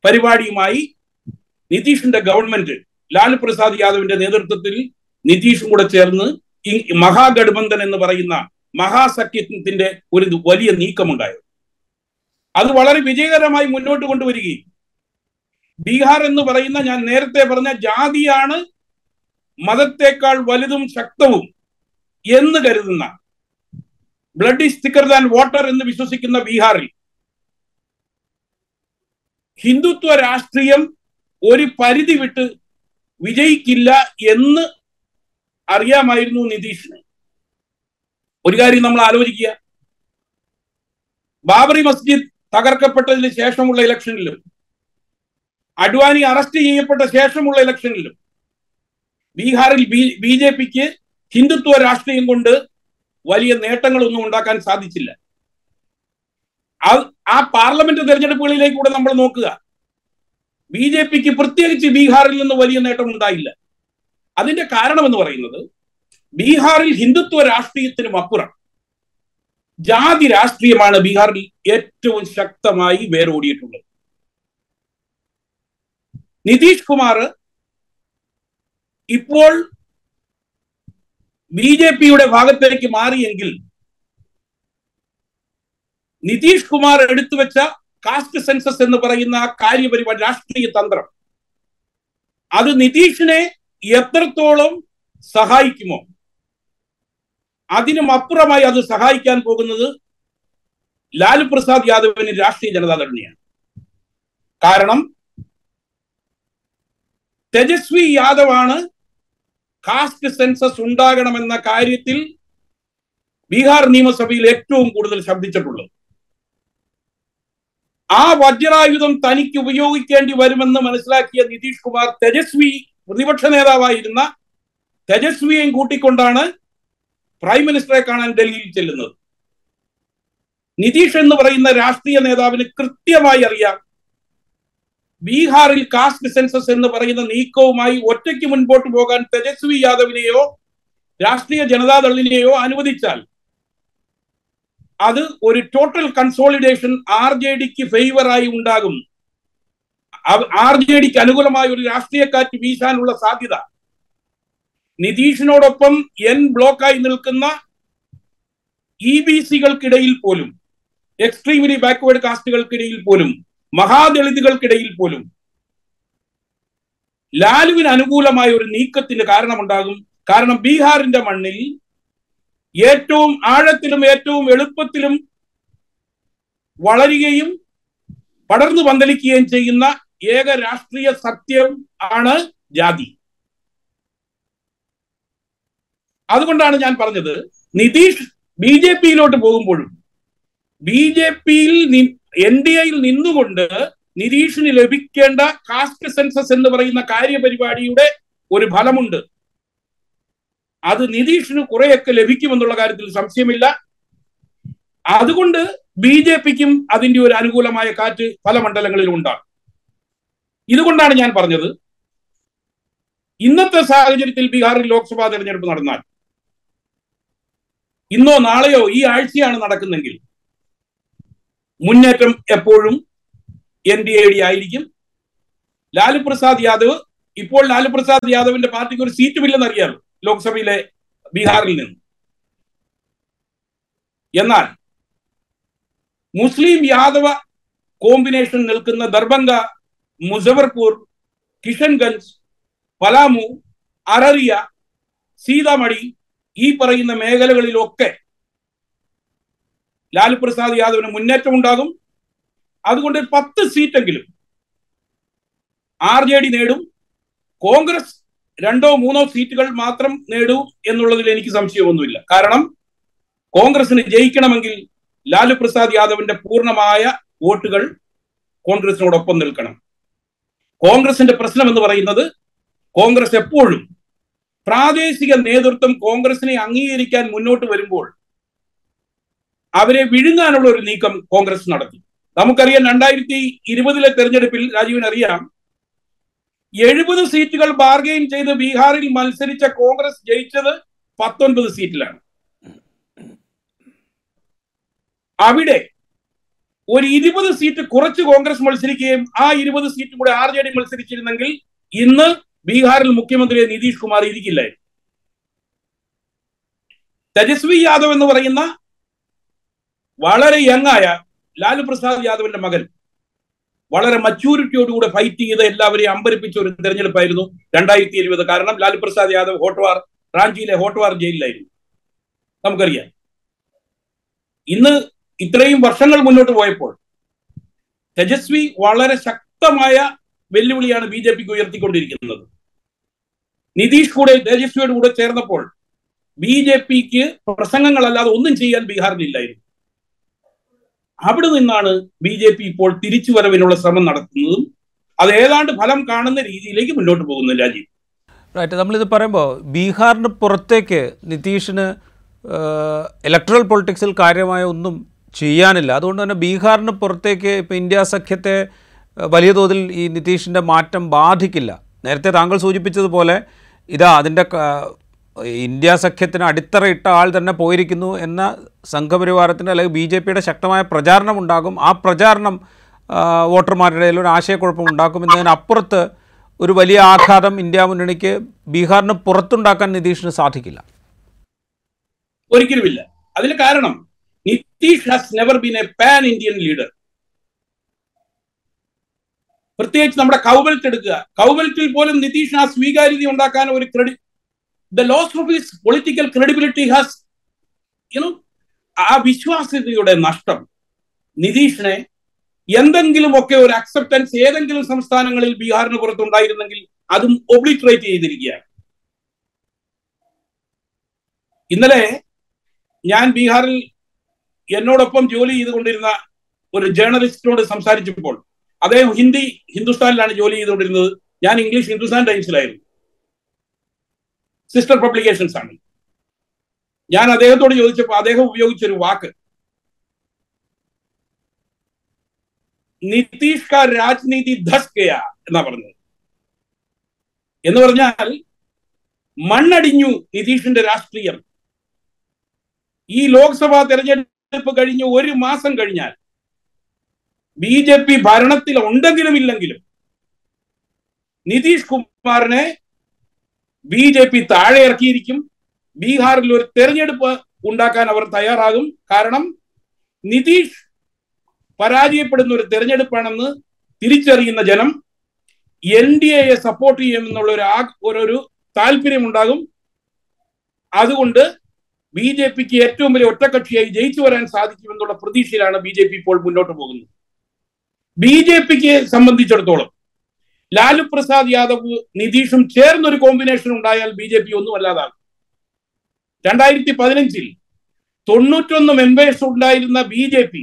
പരിപാടിയുമായി നിതീഷിന്റെ ഗവൺമെന്റ് ലാലു പ്രസാദ് യാദവിന്റെ നേതൃത്വത്തിൽ നിതീഷും കൂടെ ചേർന്ന് മഹാഗഡ്ബന്ധൻ എന്ന് പറയുന്ന മഹാസഖ്യത്തിന്റെ ഒരു വലിയ നീക്കമുണ്ടായത്. അത് വളരെ വിജയകരമായി മുന്നോട്ട് കൊണ്ടുവരികയും ബീഹാർ എന്ന് പറയുന്ന ഞാൻ നേരത്തെ പറഞ്ഞ ജാതിയാണ് മതത്തെക്കാൾ വലുതും ശക്തവും എന്ന് കരുതുന്ന blood is thicker than water എന്ന് വിശ്വസിക്കുന്ന ബീഹാറിൽ ഹിന്ദുത്വ രാഷ്ട്രീയം ഒരു പരിധി വിട്ട് വിജയിക്കില്ല എന്ന് അറിയാമായിരുന്നു നിതീഷിന്. ഒരു കാര്യം നമ്മൾ ആലോചിക്കുക. ബാബറി മസ്ജിദ് തകർക്കപ്പെട്ടതിന് ശേഷമുള്ള ഇലക്ഷനിലും അഡ്വാനി അറസ്റ്റ് ചെയ്യപ്പെട്ട ശേഷമുള്ള ഇലക്ഷനിലും ബീഹാറിൽ ബി ജെ പിക്ക് ഹിന്ദുത്വ രാഷ്ട്രീയം കൊണ്ട് വലിയ നേട്ടങ്ങളൊന്നും ഉണ്ടാക്കാൻ സാധിച്ചില്ല. ആ പാർലമെന്റ് തെരഞ്ഞെടുപ്പുകളിലേക്ക് കൂടെ നമ്മൾ നോക്കുക. ബി ജെ പിക്ക് പ്രത്യേകിച്ച് ബീഹാറിൽ നിന്ന് വലിയ നേട്ടം ഉണ്ടായില്ല അതിന്റെ കാരണം എന്ന് പറയുന്നത് ബീഹാറിൽ ഹിന്ദുത്വ രാഷ്ട്രീയത്തിനും അപ്പുറം ജാതി രാഷ്ട്രീയമാണ് ബീഹാറിൽ ഏറ്റവും ശക്തമായി വേരോടിയിട്ടുള്ളത്. നിതീഷ് കുമാർ ഇപ്പോൾ ബി ജെ പിയുടെ ഭാഗത്തേക്ക് മാറിയെങ്കിൽ നിതീഷ് കുമാർ എടുത്തുവെച്ച കാസ്റ്റ് സെൻസസ് എന്ന് പറയുന്ന ആ കാര്യപരിപാടി രാഷ്ട്രീയ തന്ത്രം അത് നിതീഷിനെ എത്രത്തോളം സഹായിക്കുമോ അതിനും അപ്പുറമായി അത് സഹായിക്കാൻ പോകുന്നത് ലാലു പ്രസാദ് യാദവിന് രാഷ്ട്രീയ ജനതാദളിനെയാണ്. കാരണം തേജസ്വി യാദവാണ് കാസ്റ്റ് സെൻസസ് ഉണ്ടാകണമെന്ന കാര്യത്തിൽ ബീഹാർ നിയമസഭയിൽ ഏറ്റവും കൂടുതൽ ശബ്ദിച്ചിട്ടുള്ളത്. ആ വജ്രായുധം തനിക്ക് ഉപയോഗിക്കേണ്ടി വരുമെന്ന് മനസ്സിലാക്കിയ നിതീഷ് കുമാർ തേജസ്വി പ്രതിപക്ഷ നേതാവായിരുന്ന തേജസ്വിയെയും കൂട്ടിക്കൊണ്ടാണ് പ്രൈം മിനിസ്റ്ററെ കാണാൻ ഡൽഹിയിൽ ചെല്ലുന്നത്. നിതീഷ് എന്ന് പറയുന്ന രാഷ്ട്രീയ നേതാവിന് കൃത്യമായി അറിയാം ബീഹാറിൽ കാസ്റ്റ് സെൻസസ് എന്ന് പറയുന്ന നീക്കവുമായി ഒറ്റയ്ക്ക് മുൻപോട്ട് പോകാൻ തേജസ്വി യാദവിനെയോ രാഷ്ട്രീയ ജനതാദളിനെയോ അനുവദിച്ചാൽ അത് ഒരു ടോട്ടൽ കൺസോളിഡേഷൻ ആർ ജെ ഡിക്ക് ഫേവറായി ഉണ്ടാകും. ആർ ജെ ഡിക്ക് അനുകൂലമായ ഒരു രാഷ്ട്രീയക്കാറ്റ് വീശാനുള്ള സാധ്യത. നിതീഷിനോടൊപ്പം എൻ ബ്ലോക്കായി നിൽക്കുന്ന ഇ ബി സികൾക്കിടയിൽ പോലും എക്സ്ട്രീമിലി ബാക്ക്വേർഡ് കാസ്റ്റുകൾക്കിടയിൽ പോലും മഹാദളിതുകൾക്കിടയിൽ പോലും ലാലുവിന് അനുകൂലമായ ഒരു നീക്കത്തിന് കാരണമുണ്ടാകും. കാരണം ബീഹാറിന്റെ മണ്ണിൽ ഏറ്റവും ആഴത്തിലും ഏറ്റവും എളുപ്പത്തിലും വളരുകയും പടർന്നു പന്തലിക്കുകയും ചെയ്യുന്ന ഏക രാഷ്ട്രീയ സത്യം ആണ് ജാതി. അതുകൊണ്ടാണ് ഞാൻ പറഞ്ഞത് നിതീഷ് ബി ജെ പിയിലോട്ട് പോകുമ്പോഴും ബി ജെ പിയിൽ എൻ ഡി എയിൽ നിന്നുകൊണ്ട് നിരീഷിന് ലഭിക്കേണ്ട കാസ്റ്റ് സെൻസസ് എന്ന് പറയുന്ന കാര്യപരിപാടിയുടെ ഒരു ഫലമുണ്ട്. അത് നിതീഷിന് കുറെയൊക്കെ ലഭിക്കുമെന്നുള്ള കാര്യത്തിൽ സംശയമില്ല. അതുകൊണ്ട് ബി ജെ പിക്കും അതിന്റെ ഒരു അനുകൂലമായ കാറ്റ് പല മണ്ഡലങ്ങളിലും ഉണ്ടാകും. ഇതുകൊണ്ടാണ് ഞാൻ പറഞ്ഞത്. ഇന്നത്തെ സാഹചര്യത്തിൽ ബീഹാറിൽ ലോക്സഭാ തെരഞ്ഞെടുപ്പ് നടന്നാൽ ഇന്നോ നാളെയോ ഈ ആഴ്ചയാണ് നടക്കുന്നെങ്കിൽ മുന്നേറ്റം എപ്പോഴും എൻ ഡി എ ഡി ആയിരിക്കും. ലാലു പ്രസാദ് യാദവ് ഇപ്പോൾ ലാലു പ്രസാദ് യാദവിന്റെ പാർട്ടിക്ക് ഒരു സീറ്റുമില്ലെന്ന് അറിയാം ലോക്സഭയിലെ ബീഹാറിൽ നിന്ന്. എന്നാൽ മുസ്ലിം യാദവ കോമ്പിനേഷൻ നിൽക്കുന്ന ദർഭംഗ മുസഫർപൂർ കിഷൻഗഞ്ച് പലാമു അററിയ സീതാമണി ഈ പറയുന്ന മേഖലകളിലൊക്കെ ലാലു പ്രസാദ് യാദവിന് മുന്നേറ്റം ഉണ്ടാകും. അതുകൊണ്ട് പത്ത് സീറ്റെങ്കിലും ആർ ജെ ഡി നേടും. കോൺഗ്രസ് രണ്ടോ മൂന്നോ സീറ്റുകൾ മാത്രം നേടൂ എന്നുള്ളതിൽ എനിക്ക് സംശയമൊന്നുമില്ല. കാരണം കോൺഗ്രസിന് ജയിക്കണമെങ്കിൽ ലാലു പ്രസാദ് യാദവിന്റെ പൂർണമായ വോട്ടുകൾ കോൺഗ്രസിനോടൊപ്പം നിൽക്കണം. കോൺഗ്രസിന്റെ പ്രശ്നം എന്ന് പറയുന്നത് കോൺഗ്രസ് എപ്പോഴും പ്രാദേശിക നേതൃത്വം കോൺഗ്രസിനെ അംഗീകരിക്കാൻ മുന്നോട്ട് വരുമ്പോൾ അവരെ വിഴുങ്ങാനുള്ള ഒരു നീക്കം കോൺഗ്രസ് നടത്തി. നമുക്കറിയാം രണ്ടായിരത്തി ഇരുപതിലെ തെരഞ്ഞെടുപ്പിൽ രാജീവിന് അറിയാം എഴുപത് സീറ്റുകൾ ബാർഗെയിൻ ചെയ്ത് ബീഹാറിൽ മത്സരിച്ച കോൺഗ്രസ് ജയിച്ചത് പത്തൊൻപത് സീറ്റിലാണ്. അവിടെ ഒരു ഇരുപത് സീറ്റ് കുറച്ച് കോൺഗ്രസ് മത്സരിക്കുകയും ആ ഇരുപത് സീറ്റ് കൂടെ ആർ ജെ ഡി മത്സരിച്ചിരുന്നെങ്കിൽ ഇന്ന് ബീഹാറിൽ മുഖ്യമന്ത്രി നിതീഷ് കുമാർ ഇരിക്കില്ലായിരുന്നു. തേജസ്വി യാദവ് എന്ന് പറയുന്ന വളരെ യങ്ങായ ലാലു പ്രസാദ് യാദവിന്റെ മകൻ. വളരെ മച്യൂരിറ്റിയോടുകൂടെ ഫൈറ്റ് ചെയ്ത് എല്ലാവരെയും അമ്പരിപ്പിച്ച ഒരു തെരഞ്ഞെടുപ്പായിരുന്നു രണ്ടായിരത്തി ഇരുപത് കാരണം ലാലു പ്രസാദ് യാദവ് ഹോട്ട്വാർ റാഞ്ചിയിലെ ഹോട്ട്വാർ ജയിലിലായിരുന്നു. നമുക്കറിയാം. ഇന്ന് ഇത്രയും വർഷങ്ങൾ മുന്നോട്ട് പോയപ്പോൾ തേജസ്വി വളരെ ശക്തമായ വെല്ലുവിളിയാണ് ബി ജെ പിക്ക് ഉയർത്തിക്കൊണ്ടിരിക്കുന്നത്. നിതീഷ് കൂടെ തേജസ്വിയുടെ കൂടെ ചേർന്നപ്പോൾ ബി ജെ പിക്ക് പ്രസംഗങ്ങളല്ലാതെ ഒന്നും ചെയ്യാൻ ബീഹാറിലില്ലായിരുന്നു. അവിടെ നിന്നാണ് ബി ജെ പി ഇപ്പോൾ തിരിച്ചുവരവിനുള്ള ശ്രമം നടത്തുന്നതും അത് ഏതാണ്ട് ഫലം കാണുന്ന രീതിയിലേക്ക് മുന്നോട്ട് പോകുന്നു രാജീവ്. റൈറ്റ് നമ്മളിത് പറയുമ്പോൾ ബീഹാറിന് പുറത്തേക്ക് നിതീഷിന് ഇലക്ട്രൽ പൊളിറ്റിക്സിൽ കാര്യമായ ഒന്നും ചെയ്യാനില്ല. അതുകൊണ്ട് തന്നെ ബീഹാറിന് പുറത്തേക്ക് ഇപ്പോൾ ഇന്ത്യ സഖ്യത്തെ വലിയ തോതിൽ ഈ നിതീഷിന്റെ മാറ്റം ബാധിക്കില്ല. നേരത്തെ താങ്കൾ സൂചിപ്പിച്ചതുപോലെ ഇതാ അതിന്റെ ഇന്ത്യ സഖ്യത്തിന് അടിത്തറയിട്ട ആൾ തന്നെ പോയിരിക്കുന്നു എന്ന സംഘപരിവാരത്തിന്റെ അല്ലെങ്കിൽ ബി ജെ പിയുടെ ശക്തമായ പ്രചാരണം ഉണ്ടാകും. ആ പ്രചാരണം വോട്ടർമാരുടെ ഇടയിൽ ഒരു ആശയക്കുഴപ്പം ഉണ്ടാക്കും എന്നതിനപ്പുറത്ത് ഒരു വലിയ ആഘാതം ഇന്ത്യ മുന്നണിക്ക് ബീഹാറിന് പുറത്തുണ്ടാക്കാൻ നിതീഷിന് സാധിക്കില്ല. ഒരിക്കലുമില്ല. അതിന് കാരണം Nitish has never been a pan Indian leader പ്രത്യേകിച്ച് നമ്മുടെ കൗബൽറ്റ് എടുക്കുക. കൗബൽറ്റിൽ പോലും നിതീഷ് ആ സ്വീകാര്യത ഉണ്ടാക്കാൻ ഒരു ക്രെഡി the loss of his political credibility has you know ആ വിശ്വാസ്യതയുടെ നഷ്ടം. നിതീഷിനെ എന്തെങ്കിലുമൊക്കെ ഒരു അക്സെപ്റ്റൻസ് ഏതെങ്കിലും സംസ്ഥാനങ്ങളിൽ ബീഹാറിന് പുറത്തുണ്ടായിരുന്നെങ്കിൽ അതും ഒബ്ലിട്രേറ്റ് ചെയ്തിരിക്കുകയാണ്. ഇന്നലെ ഞാൻ ബീഹാറിൽ എന്നോടൊപ്പം ജോലി ചെയ്തുകൊണ്ടിരുന്ന ഒരു ജേർണലിസ്റ്റിനോട് സംസാരിച്ചപ്പോൾ അദ്ദേഹം ഹിന്ദി ഹിന്ദുസ്ഥാനിലാണ് ജോലി ചെയ്തുകൊണ്ടിരുന്നത്. ഞാൻ ഇംഗ്ലീഷ് ഹിന്ദുസ്ഥാൻ ടൈംസിലായിരുന്നു. സിസ്റ്റർ പബ്ലിക്കേഷൻസ് ആണ്. ഞാൻ അദ്ദേഹത്തോട് ചോദിച്ചപ്പോൾ അദ്ദേഹം ഉപയോഗിച്ചൊരു വാക്ക്. നിതീഷ് കാ രാജ്നീതി ധസ് ഗയ എന്നാ പറഞ്ഞത്. എന്ന് പറഞ്ഞാൽ മണ്ണടിഞ്ഞു നിതീഷിന്റെ രാഷ്ട്രീയം. ഈ ലോക്സഭാ തെരഞ്ഞെടുപ്പ് കഴിഞ്ഞ് ഒരു മാസം കഴിഞ്ഞാൽ ബി ജെ പി ഭരണത്തിൽ ഉണ്ടെങ്കിലും ഇല്ലെങ്കിലും നിതീഷ് കുമാറിനെ ബി ജെ പി താഴെ ഇറക്കിയിരിക്കും. ബീഹാറിൽ ഒരു തെരഞ്ഞെടുപ്പ് ഉണ്ടാക്കാൻ അവർ തയ്യാറാകും. കാരണം നിതീഷ് പരാജയപ്പെടുന്ന ഒരു തെരഞ്ഞെടുപ്പാണെന്ന് തിരിച്ചറിയുന്ന ജനം എൻ ഡി എയെ സപ്പോർട്ട് ചെയ്യുമെന്നുള്ള ഒരു ആ- ഒരു താല്പര്യമുണ്ടാകും. അതുകൊണ്ട് ബി ജെ പിക്ക് ഏറ്റവും വലിയ ഒറ്റക്കക്ഷിയായി ജയിച്ചു വരാൻ സാധിക്കുമെന്നുള്ള പ്രതീക്ഷയിലാണ് ബി ജെ പി ഇപ്പോൾ മുന്നോട്ട് പോകുന്നത്. ബി ജെ പിക്ക് സംബന്ധിച്ചിടത്തോളം ലാലു പ്രസാദ് യാദവ് നിതീഷും ചേർന്നൊരു കോമ്പിനേഷൻ ഉണ്ടായാൽ ബി ജെ പി ഒന്നും അല്ലാതാകും രണ്ടായിരത്തി പതിനഞ്ചിൽ തൊണ്ണൂറ്റൊന്ന് മെമ്പേഴ്സ് ഉണ്ടായിരുന്ന ബി ജെ പി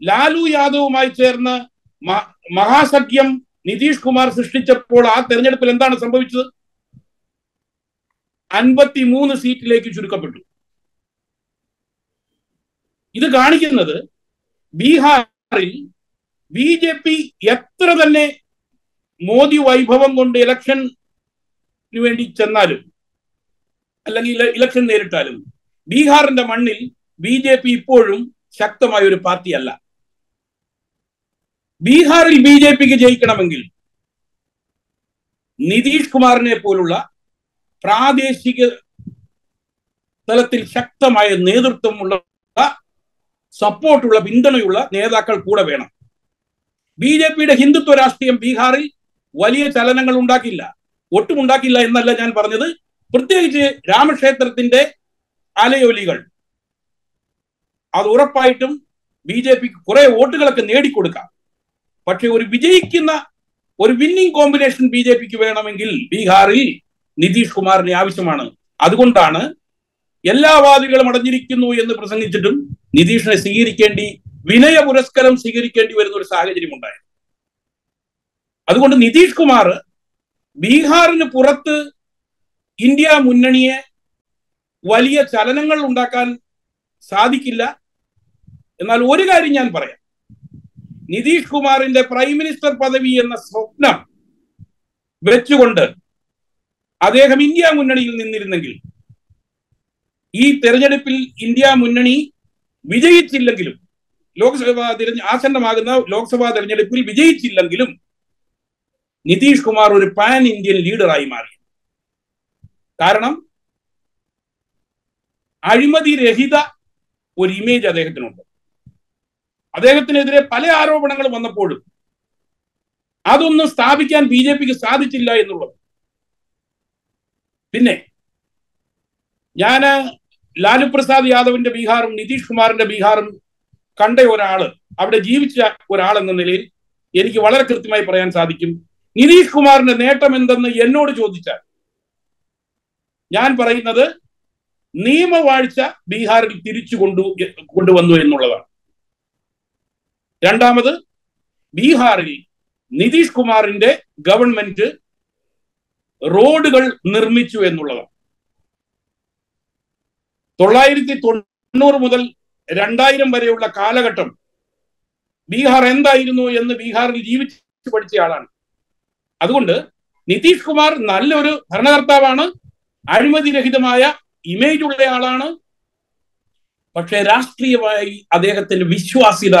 ലാലു യാദവുമായി ചേർന്ന് മഹാസഖ്യം നിതീഷ് കുമാർ സൃഷ്ടിച്ചപ്പോൾ ആ തെരഞ്ഞെടുപ്പിൽ എന്താണ് സംഭവിച്ചത്? അൻപത്തി മൂന്ന് സീറ്റിലേക്ക് ചുരുക്കപ്പെട്ടു. ഇത് കാണിക്കുന്നത് ബീഹാറിൽ ബി ജെ പി എത്ര തന്നെ മോദി വൈഭവം കൊണ്ട് ഇലക്ഷന് വേണ്ടി ചെന്നാലും അല്ലെങ്കിൽ ഇലക്ഷൻ നേരിട്ടാലും ബീഹാറിന്റെ മണ്ണിൽ ബി ജെ പി ഇപ്പോഴും ശക്തമായ ഒരു പാർട്ടിയല്ല. ബീഹാറിൽ ബി ജെ പിക്ക് ജയിക്കണമെങ്കിൽ നിതീഷ് കുമാറിനെ പോലുള്ള പ്രാദേശിക തലത്തിൽ ശക്തമായ നേതൃത്വമുള്ള സപ്പോർട്ടുള്ള പിന്തുണയുള്ള നേതാക്കൾ കൂടെ വേണം. ബി ജെ പിയുടെ ഹിന്ദുത്വ രാഷ്ട്രീയം ബീഹാറിൽ വലിയ ചലനങ്ങൾ ഉണ്ടാക്കില്ല. ഒട്ടും ഉണ്ടാക്കില്ല എന്നല്ല ഞാൻ പറഞ്ഞത്. പ്രത്യേകിച്ച് രാമക്ഷേത്രത്തിന്റെ അലയൊലികൾ അത് ഉറപ്പായിട്ടും ബി ജെ പിക്ക് കുറെ വോട്ടുകളൊക്കെ നേടിക്കൊടുക്കാം. പക്ഷെ ഒരു വിജയിക്കുന്ന ഒരു വിന്നിംഗ് കോമ്പിനേഷൻ ബി ജെ പിക്ക് വേണമെങ്കിൽ ബീഹാറിൽ നിതീഷ് കുമാറിന് ആവശ്യമാണ്. അതുകൊണ്ടാണ് എല്ലാ വാദികളും അടഞ്ഞിരിക്കുന്നു എന്ന് പ്രസംഗിച്ചിട്ടും നിതീഷിനെ സ്വീകരിക്കേണ്ടി വിനയ പുരസ്കാരം സ്വീകരിക്കേണ്ടി വരുന്ന ഒരു സാഹചര്യം ഉണ്ടായത്. അതുകൊണ്ട് നിതീഷ് കുമാർ ബീഹാറിന് പുറത്ത് ഇന്ത്യ മുന്നണിയെ വലിയ ചലനങ്ങൾ ഉണ്ടാക്കാൻ സാധിക്കില്ല. എന്നാൽ ഒരു കാര്യം ഞാൻ പറയാം. നിതീഷ് കുമാറിന്റെ പ്രൈം മിനിസ്റ്റർ പദവി എന്ന സ്വപ്നം വെച്ചുകൊണ്ട് അദ്ദേഹം ഇന്ത്യ മുന്നണിയിൽ നിന്നിരുന്നെങ്കിൽ ഈ തെരഞ്ഞെടുപ്പിൽ ഇന്ത്യ മുന്നണി വിജയിച്ചില്ലെങ്കിലും ലോക്സഭാ തിരഞ്ഞ ആസന്നമാകുന്ന ലോക്സഭാ തെരഞ്ഞെടുപ്പിൽ വിജയിച്ചില്ലെങ്കിലും നിതീഷ് കുമാർ ഒരു പാൻ ഇന്ത്യൻ ലീഡറായി മാറി. കാരണം അഴിമതി രഹിത ഒരു ഇമേജ് അദ്ദേഹത്തിനുണ്ട്. അദ്ദേഹത്തിനെതിരെ പല ആരോപണങ്ങൾ വന്നപ്പോഴും അതൊന്നും സ്ഥാപിക്കാൻ ബി ജെ പിക്ക് സാധിച്ചില്ല എന്നുള്ളത്. പിന്നെ ഞാൻ ലാലു പ്രസാദ് യാദവിന്റെ ബീഹാറും നിതീഷ് കുമാറിന്റെ ബീഹാറും കണ്ട ഒരാൾ അവിടെ ജീവിച്ച ഒരാൾ എന്ന നിലയിൽ എനിക്ക് വളരെ കൃത്യമായി പറയാൻ സാധിക്കും. നിതീഷ് കുമാറിന്റെ നേട്ടം എന്തെന്ന് എന്നോട് ചോദിച്ചാൽ ഞാൻ പറയുന്നത് നിയമവാഴ്ച ബീഹാറിൽ തിരിച്ചു കൊണ്ടു കൊണ്ടുവന്നു എന്നുള്ളതാണ്. രണ്ടാമത് ബീഹാറിൽ നിതീഷ് കുമാറിന്റെ ഗവൺമെന്റ് റോഡുകൾ നിർമ്മിച്ചു എന്നുള്ളതാണ്. തൊള്ളായിരത്തി തൊണ്ണൂറ് മുതൽ രണ്ടായിരം വരെയുള്ള കാലഘട്ടം ബീഹാർ എന്തായിരുന്നു എന്ന് ബീഹാറിൽ ജീവിച്ചു പഠിച്ച ആളാണ്. അതുകൊണ്ട് നിതീഷ് കുമാർ നല്ലൊരു ഭരണകർത്താവാണ്. അഴിമതിരഹിതമായ ഇമേജ് ഉള്ള ആളാണ്. പക്ഷേ രാഷ്ട്രീയമായി അദ്ദേഹത്തിന്റെ വിശ്വാസ്യത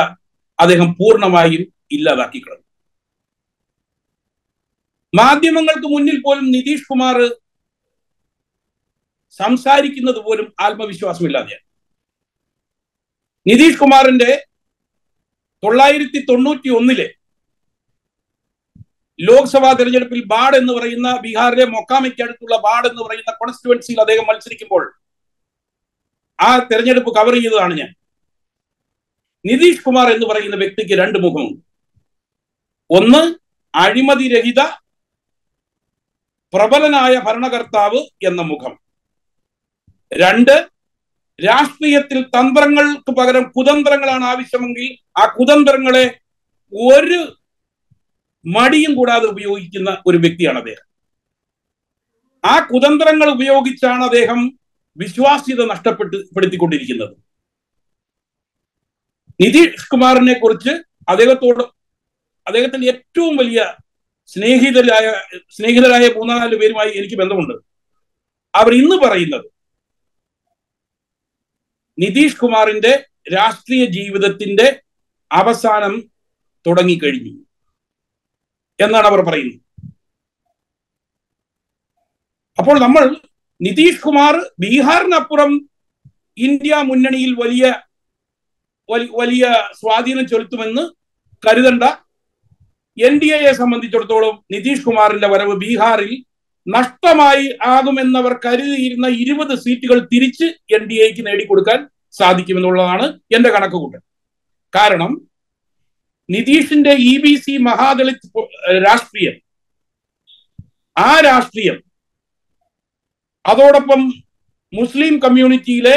അദ്ദേഹം പൂർണമായും ഇല്ലാതാക്കി കളഞ്ഞു മാധ്യമങ്ങൾക്ക് മുന്നിൽ പോലും നിതീഷ് കുമാർ സംസാരിക്കുന്നത് പോലും ആത്മവിശ്വാസമില്ലാതെയാണ്. നിതീഷ് കുമാറിന്റെ തൊള്ളായിരത്തി തൊണ്ണൂറ്റി ഒന്നിലെ ലോക്സഭാ തെരഞ്ഞെടുപ്പിൽ ബാഡ് എന്ന് പറയുന്ന ബീഹാറിലെ മൊക്കാമയ്ക്ക് അടുത്തുള്ള ബാഡ് എന്ന് പറയുന്ന കോൺസ്റ്റിറ്റുവൻസിയിൽ അദ്ദേഹം മത്സരിക്കുമ്പോൾ ആ തെരഞ്ഞെടുപ്പ് കവർ ചെയ്തതാണ് ഞാൻ. നിതീഷ് കുമാർ എന്ന് പറയുന്ന വ്യക്തിക്ക് രണ്ട് മുഖമുണ്ട്. ഒന്ന് അഴിമതിരഹിത പ്രബലനായ ഭരണകർത്താവ് എന്ന മുഖം. രണ്ട് രാഷ്ട്രീയത്തിൽ തന്ത്രങ്ങൾക്ക് പകരം കുതന്ത്രങ്ങളാണ് ആവശ്യമെങ്കിൽ ആ കുതന്ത്രങ്ങളെ ഒരു മടിയും കൂടാതെ ഉപയോഗിക്കുന്ന ഒരു വ്യക്തിയാണ് അദ്ദേഹം. ആ കുതന്ത്രങ്ങൾ ഉപയോഗിച്ചാണ് അദ്ദേഹം വിശ്വാസ്യത നഷ്ടപ്പെട്ട് പെടുത്തിക്കൊണ്ടിരിക്കുന്നത്. നിതീഷ് കുമാറിനെ കുറിച്ച് അദ്ദേഹത്തോട് അദ്ദേഹത്തിന്റെ ഏറ്റവും വലിയ സ്നേഹിതരായ സ്നേഹിതരായ മൂന്നാൽ പേരുമായി എനിക്ക് ബന്ധമുണ്ട്. അവർ ഇന്ന് പറയുന്നത് നിതീഷ് കുമാറിന്റെ രാഷ്ട്രീയ ജീവിതത്തിന്റെ അവസാനം തുടങ്ങിക്കഴിഞ്ഞു. എന്നാണ് അവർ പറയുന്നത്. അപ്പോൾ നമ്മൾ നിതീഷ് കുമാർ ബീഹാറിനപ്പുറം ഇന്ത്യ മുന്നണിയിൽ വലിയ വലിയ സ്വാധീനം ചെലുത്തുമെന്ന് കരുതണ്ട. എൻ ഡി എയെ സംബന്ധിച്ചിടത്തോളം നിതീഷ് കുമാറിന്റെ വരവ് ബീഹാറിൽ നഷ്ടമായി ആകുമെന്നവർ കരുതിയിരുന്ന ഇരുപത് സീറ്റുകൾ തിരിച്ച് എൻ ഡി എക്ക് നേടിക്കൊടുക്കാൻ സാധിക്കുമെന്നുള്ളതാണ് എന്റെ കണക്കുകൂട്ടൽ. കാരണം Nitish E B C Mahadalit രാഷ്ട്രീയം. ആ രാഷ്ട്രീയം അതോടൊപ്പം മുസ്ലിം കമ്മ്യൂണിറ്റിയിലെ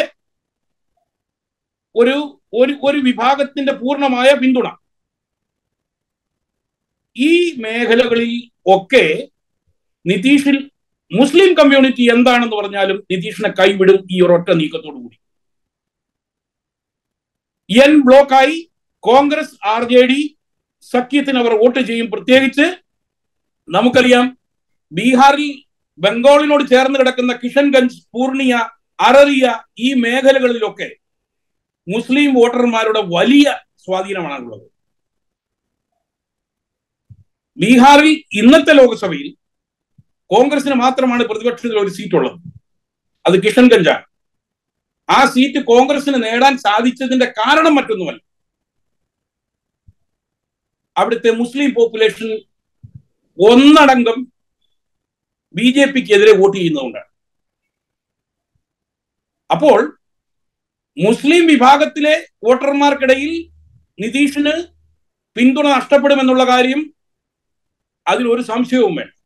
ഒരു ഒരു ഒരു വിഭാഗത്തിന്റെ പൂർണമായ പിന്തുണ. ഈ മേഖലകളിൽ ഒക്കെ നിതീഷിൽ മുസ്ലിം കമ്മ്യൂണിറ്റി എന്താണെന്ന് പറഞ്ഞാലും നിതീഷിനെ കൈവിടും ഈ ഒരൊറ്റ നീക്കത്തോടു കൂടി എൻ ബ്ലോക്കായി കോൺഗ്രസ് ആർ ജെ ഡി സഖ്യത്തിന് അവർ വോട്ട് ചെയ്യും. പ്രത്യേകിച്ച് നമുക്കറിയാം ബീഹാറിൽ ബംഗാളിനോട് ചേർന്ന് കിടക്കുന്ന കിഷൻഗഞ്ച് പൂർണിയ അററിയ ഈ മേഖലകളിലൊക്കെ മുസ്ലിം വോട്ടർമാരുടെ വലിയ സ്വാധീനമാണുള്ളത്. ബീഹാറിൽ ഇന്നത്തെ ലോക്സഭയിൽ കോൺഗ്രസിന് മാത്രമാണ് പ്രതിപക്ഷത്തിൽ ഒരു സീറ്റ് ഉള്ളത് അത് കിഷൻഗഞ്ചാണ്. ആ സീറ്റ് കോൺഗ്രസിന് നേടാൻ സാധിച്ചതിന്റെ കാരണം മറ്റൊന്നുമല്ല. അവിടുത്തെ മുസ്ലിം പോപ്പുലേഷൻ ഒന്നടങ്കം ബി ജെ പിക്ക് എതിരെ വോട്ട് ചെയ്യുന്നതുകൊണ്ടാണ്. അപ്പോൾ മുസ്ലിം വിഭാഗത്തിലെ വോട്ടർമാർക്കിടയിൽ നിതീഷിന് പിന്തുണ നഷ്ടപ്പെടുമെന്നുള്ള കാര്യം അതിലൊരു സംശയവും വേണം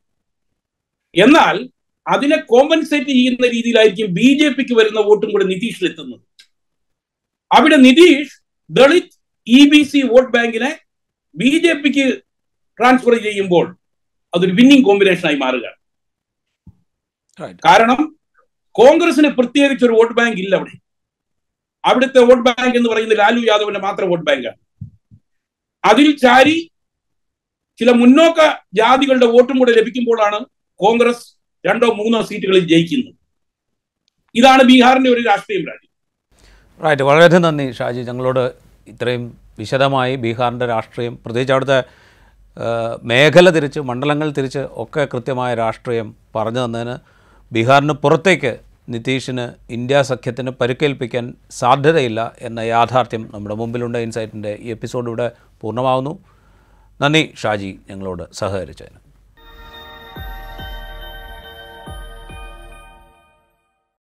എന്നാൽ അതിനെ കോമ്പൻസേറ്റ് ചെയ്യുന്ന രീതിയിലായിരിക്കും ബി ജെ പിക്ക് വരുന്ന വോട്ടും കൂടെ നിതീഷിലെത്തുന്നത്. അവിടെ Nitish Dalit E B C vote ബാങ്കിനെ ബി ജെ പിക്ക് ട്രാൻസ്ഫർ ചെയ്യുമ്പോൾ അതൊരു വിന്നിംഗ് കോമ്പിനേഷനായി മാറുക. കാരണം കോൺഗ്രസിന് പ്രത്യേകിച്ച് ഒരു വോട്ട് ബാങ്ക് ഇല്ല അവിടെ. അവിടുത്തെ വോട്ട് ബാങ്ക് എന്ന് പറയുന്നത് ലാലു യാദവിന്റെ മാത്രം വോട്ട് ബാങ്കാണ് അതിൽ ചാരി ചില മുന്നോക്ക ജാതികളുടെ വോട്ടും കൂടെ ലഭിക്കുമ്പോഴാണ് കോൺഗ്രസ് രണ്ടോ മൂന്നോ സീറ്റുകളിൽ ജയിക്കുന്നത്. ഇതാണ് ബീഹാറിന്റെ ഒരു രാഷ്ട്രീയം രാജ്യം റൈറ്റ് വളരെയധികം നന്ദി ഷാജി. ഞങ്ങളോട് ഇത്രയും വിശദമായി ബീഹാറിന്റെ രാഷ്ട്രീയം പ്രത്യേകിച്ച് അവിടുത്തെ മേഖല തിരിച്ച് മണ്ഡലങ്ങൾ തിരിച്ച് ഒക്കെ കൃത്യമായ രാഷ്ട്രീയം പറഞ്ഞു തന്നതിന് ബീഹാറിന് പുറത്തേക്ക് നിതീഷിന് ഇന്ത്യ സഖ്യത്തിന് പരുക്കേൽപ്പിക്കാൻ സാധ്യതയില്ല എന്ന യാഥാർത്ഥ്യം നമ്മുടെ മുമ്പിലുണ്ട്. ഇൻസൈറ്റിന്റെ ഈ എപ്പിസോഡ് ഇവിടെ പൂർണമാവുന്നു. നന്ദി ഷാജി ഞങ്ങളോട് സഹകരിച്ചതിന്.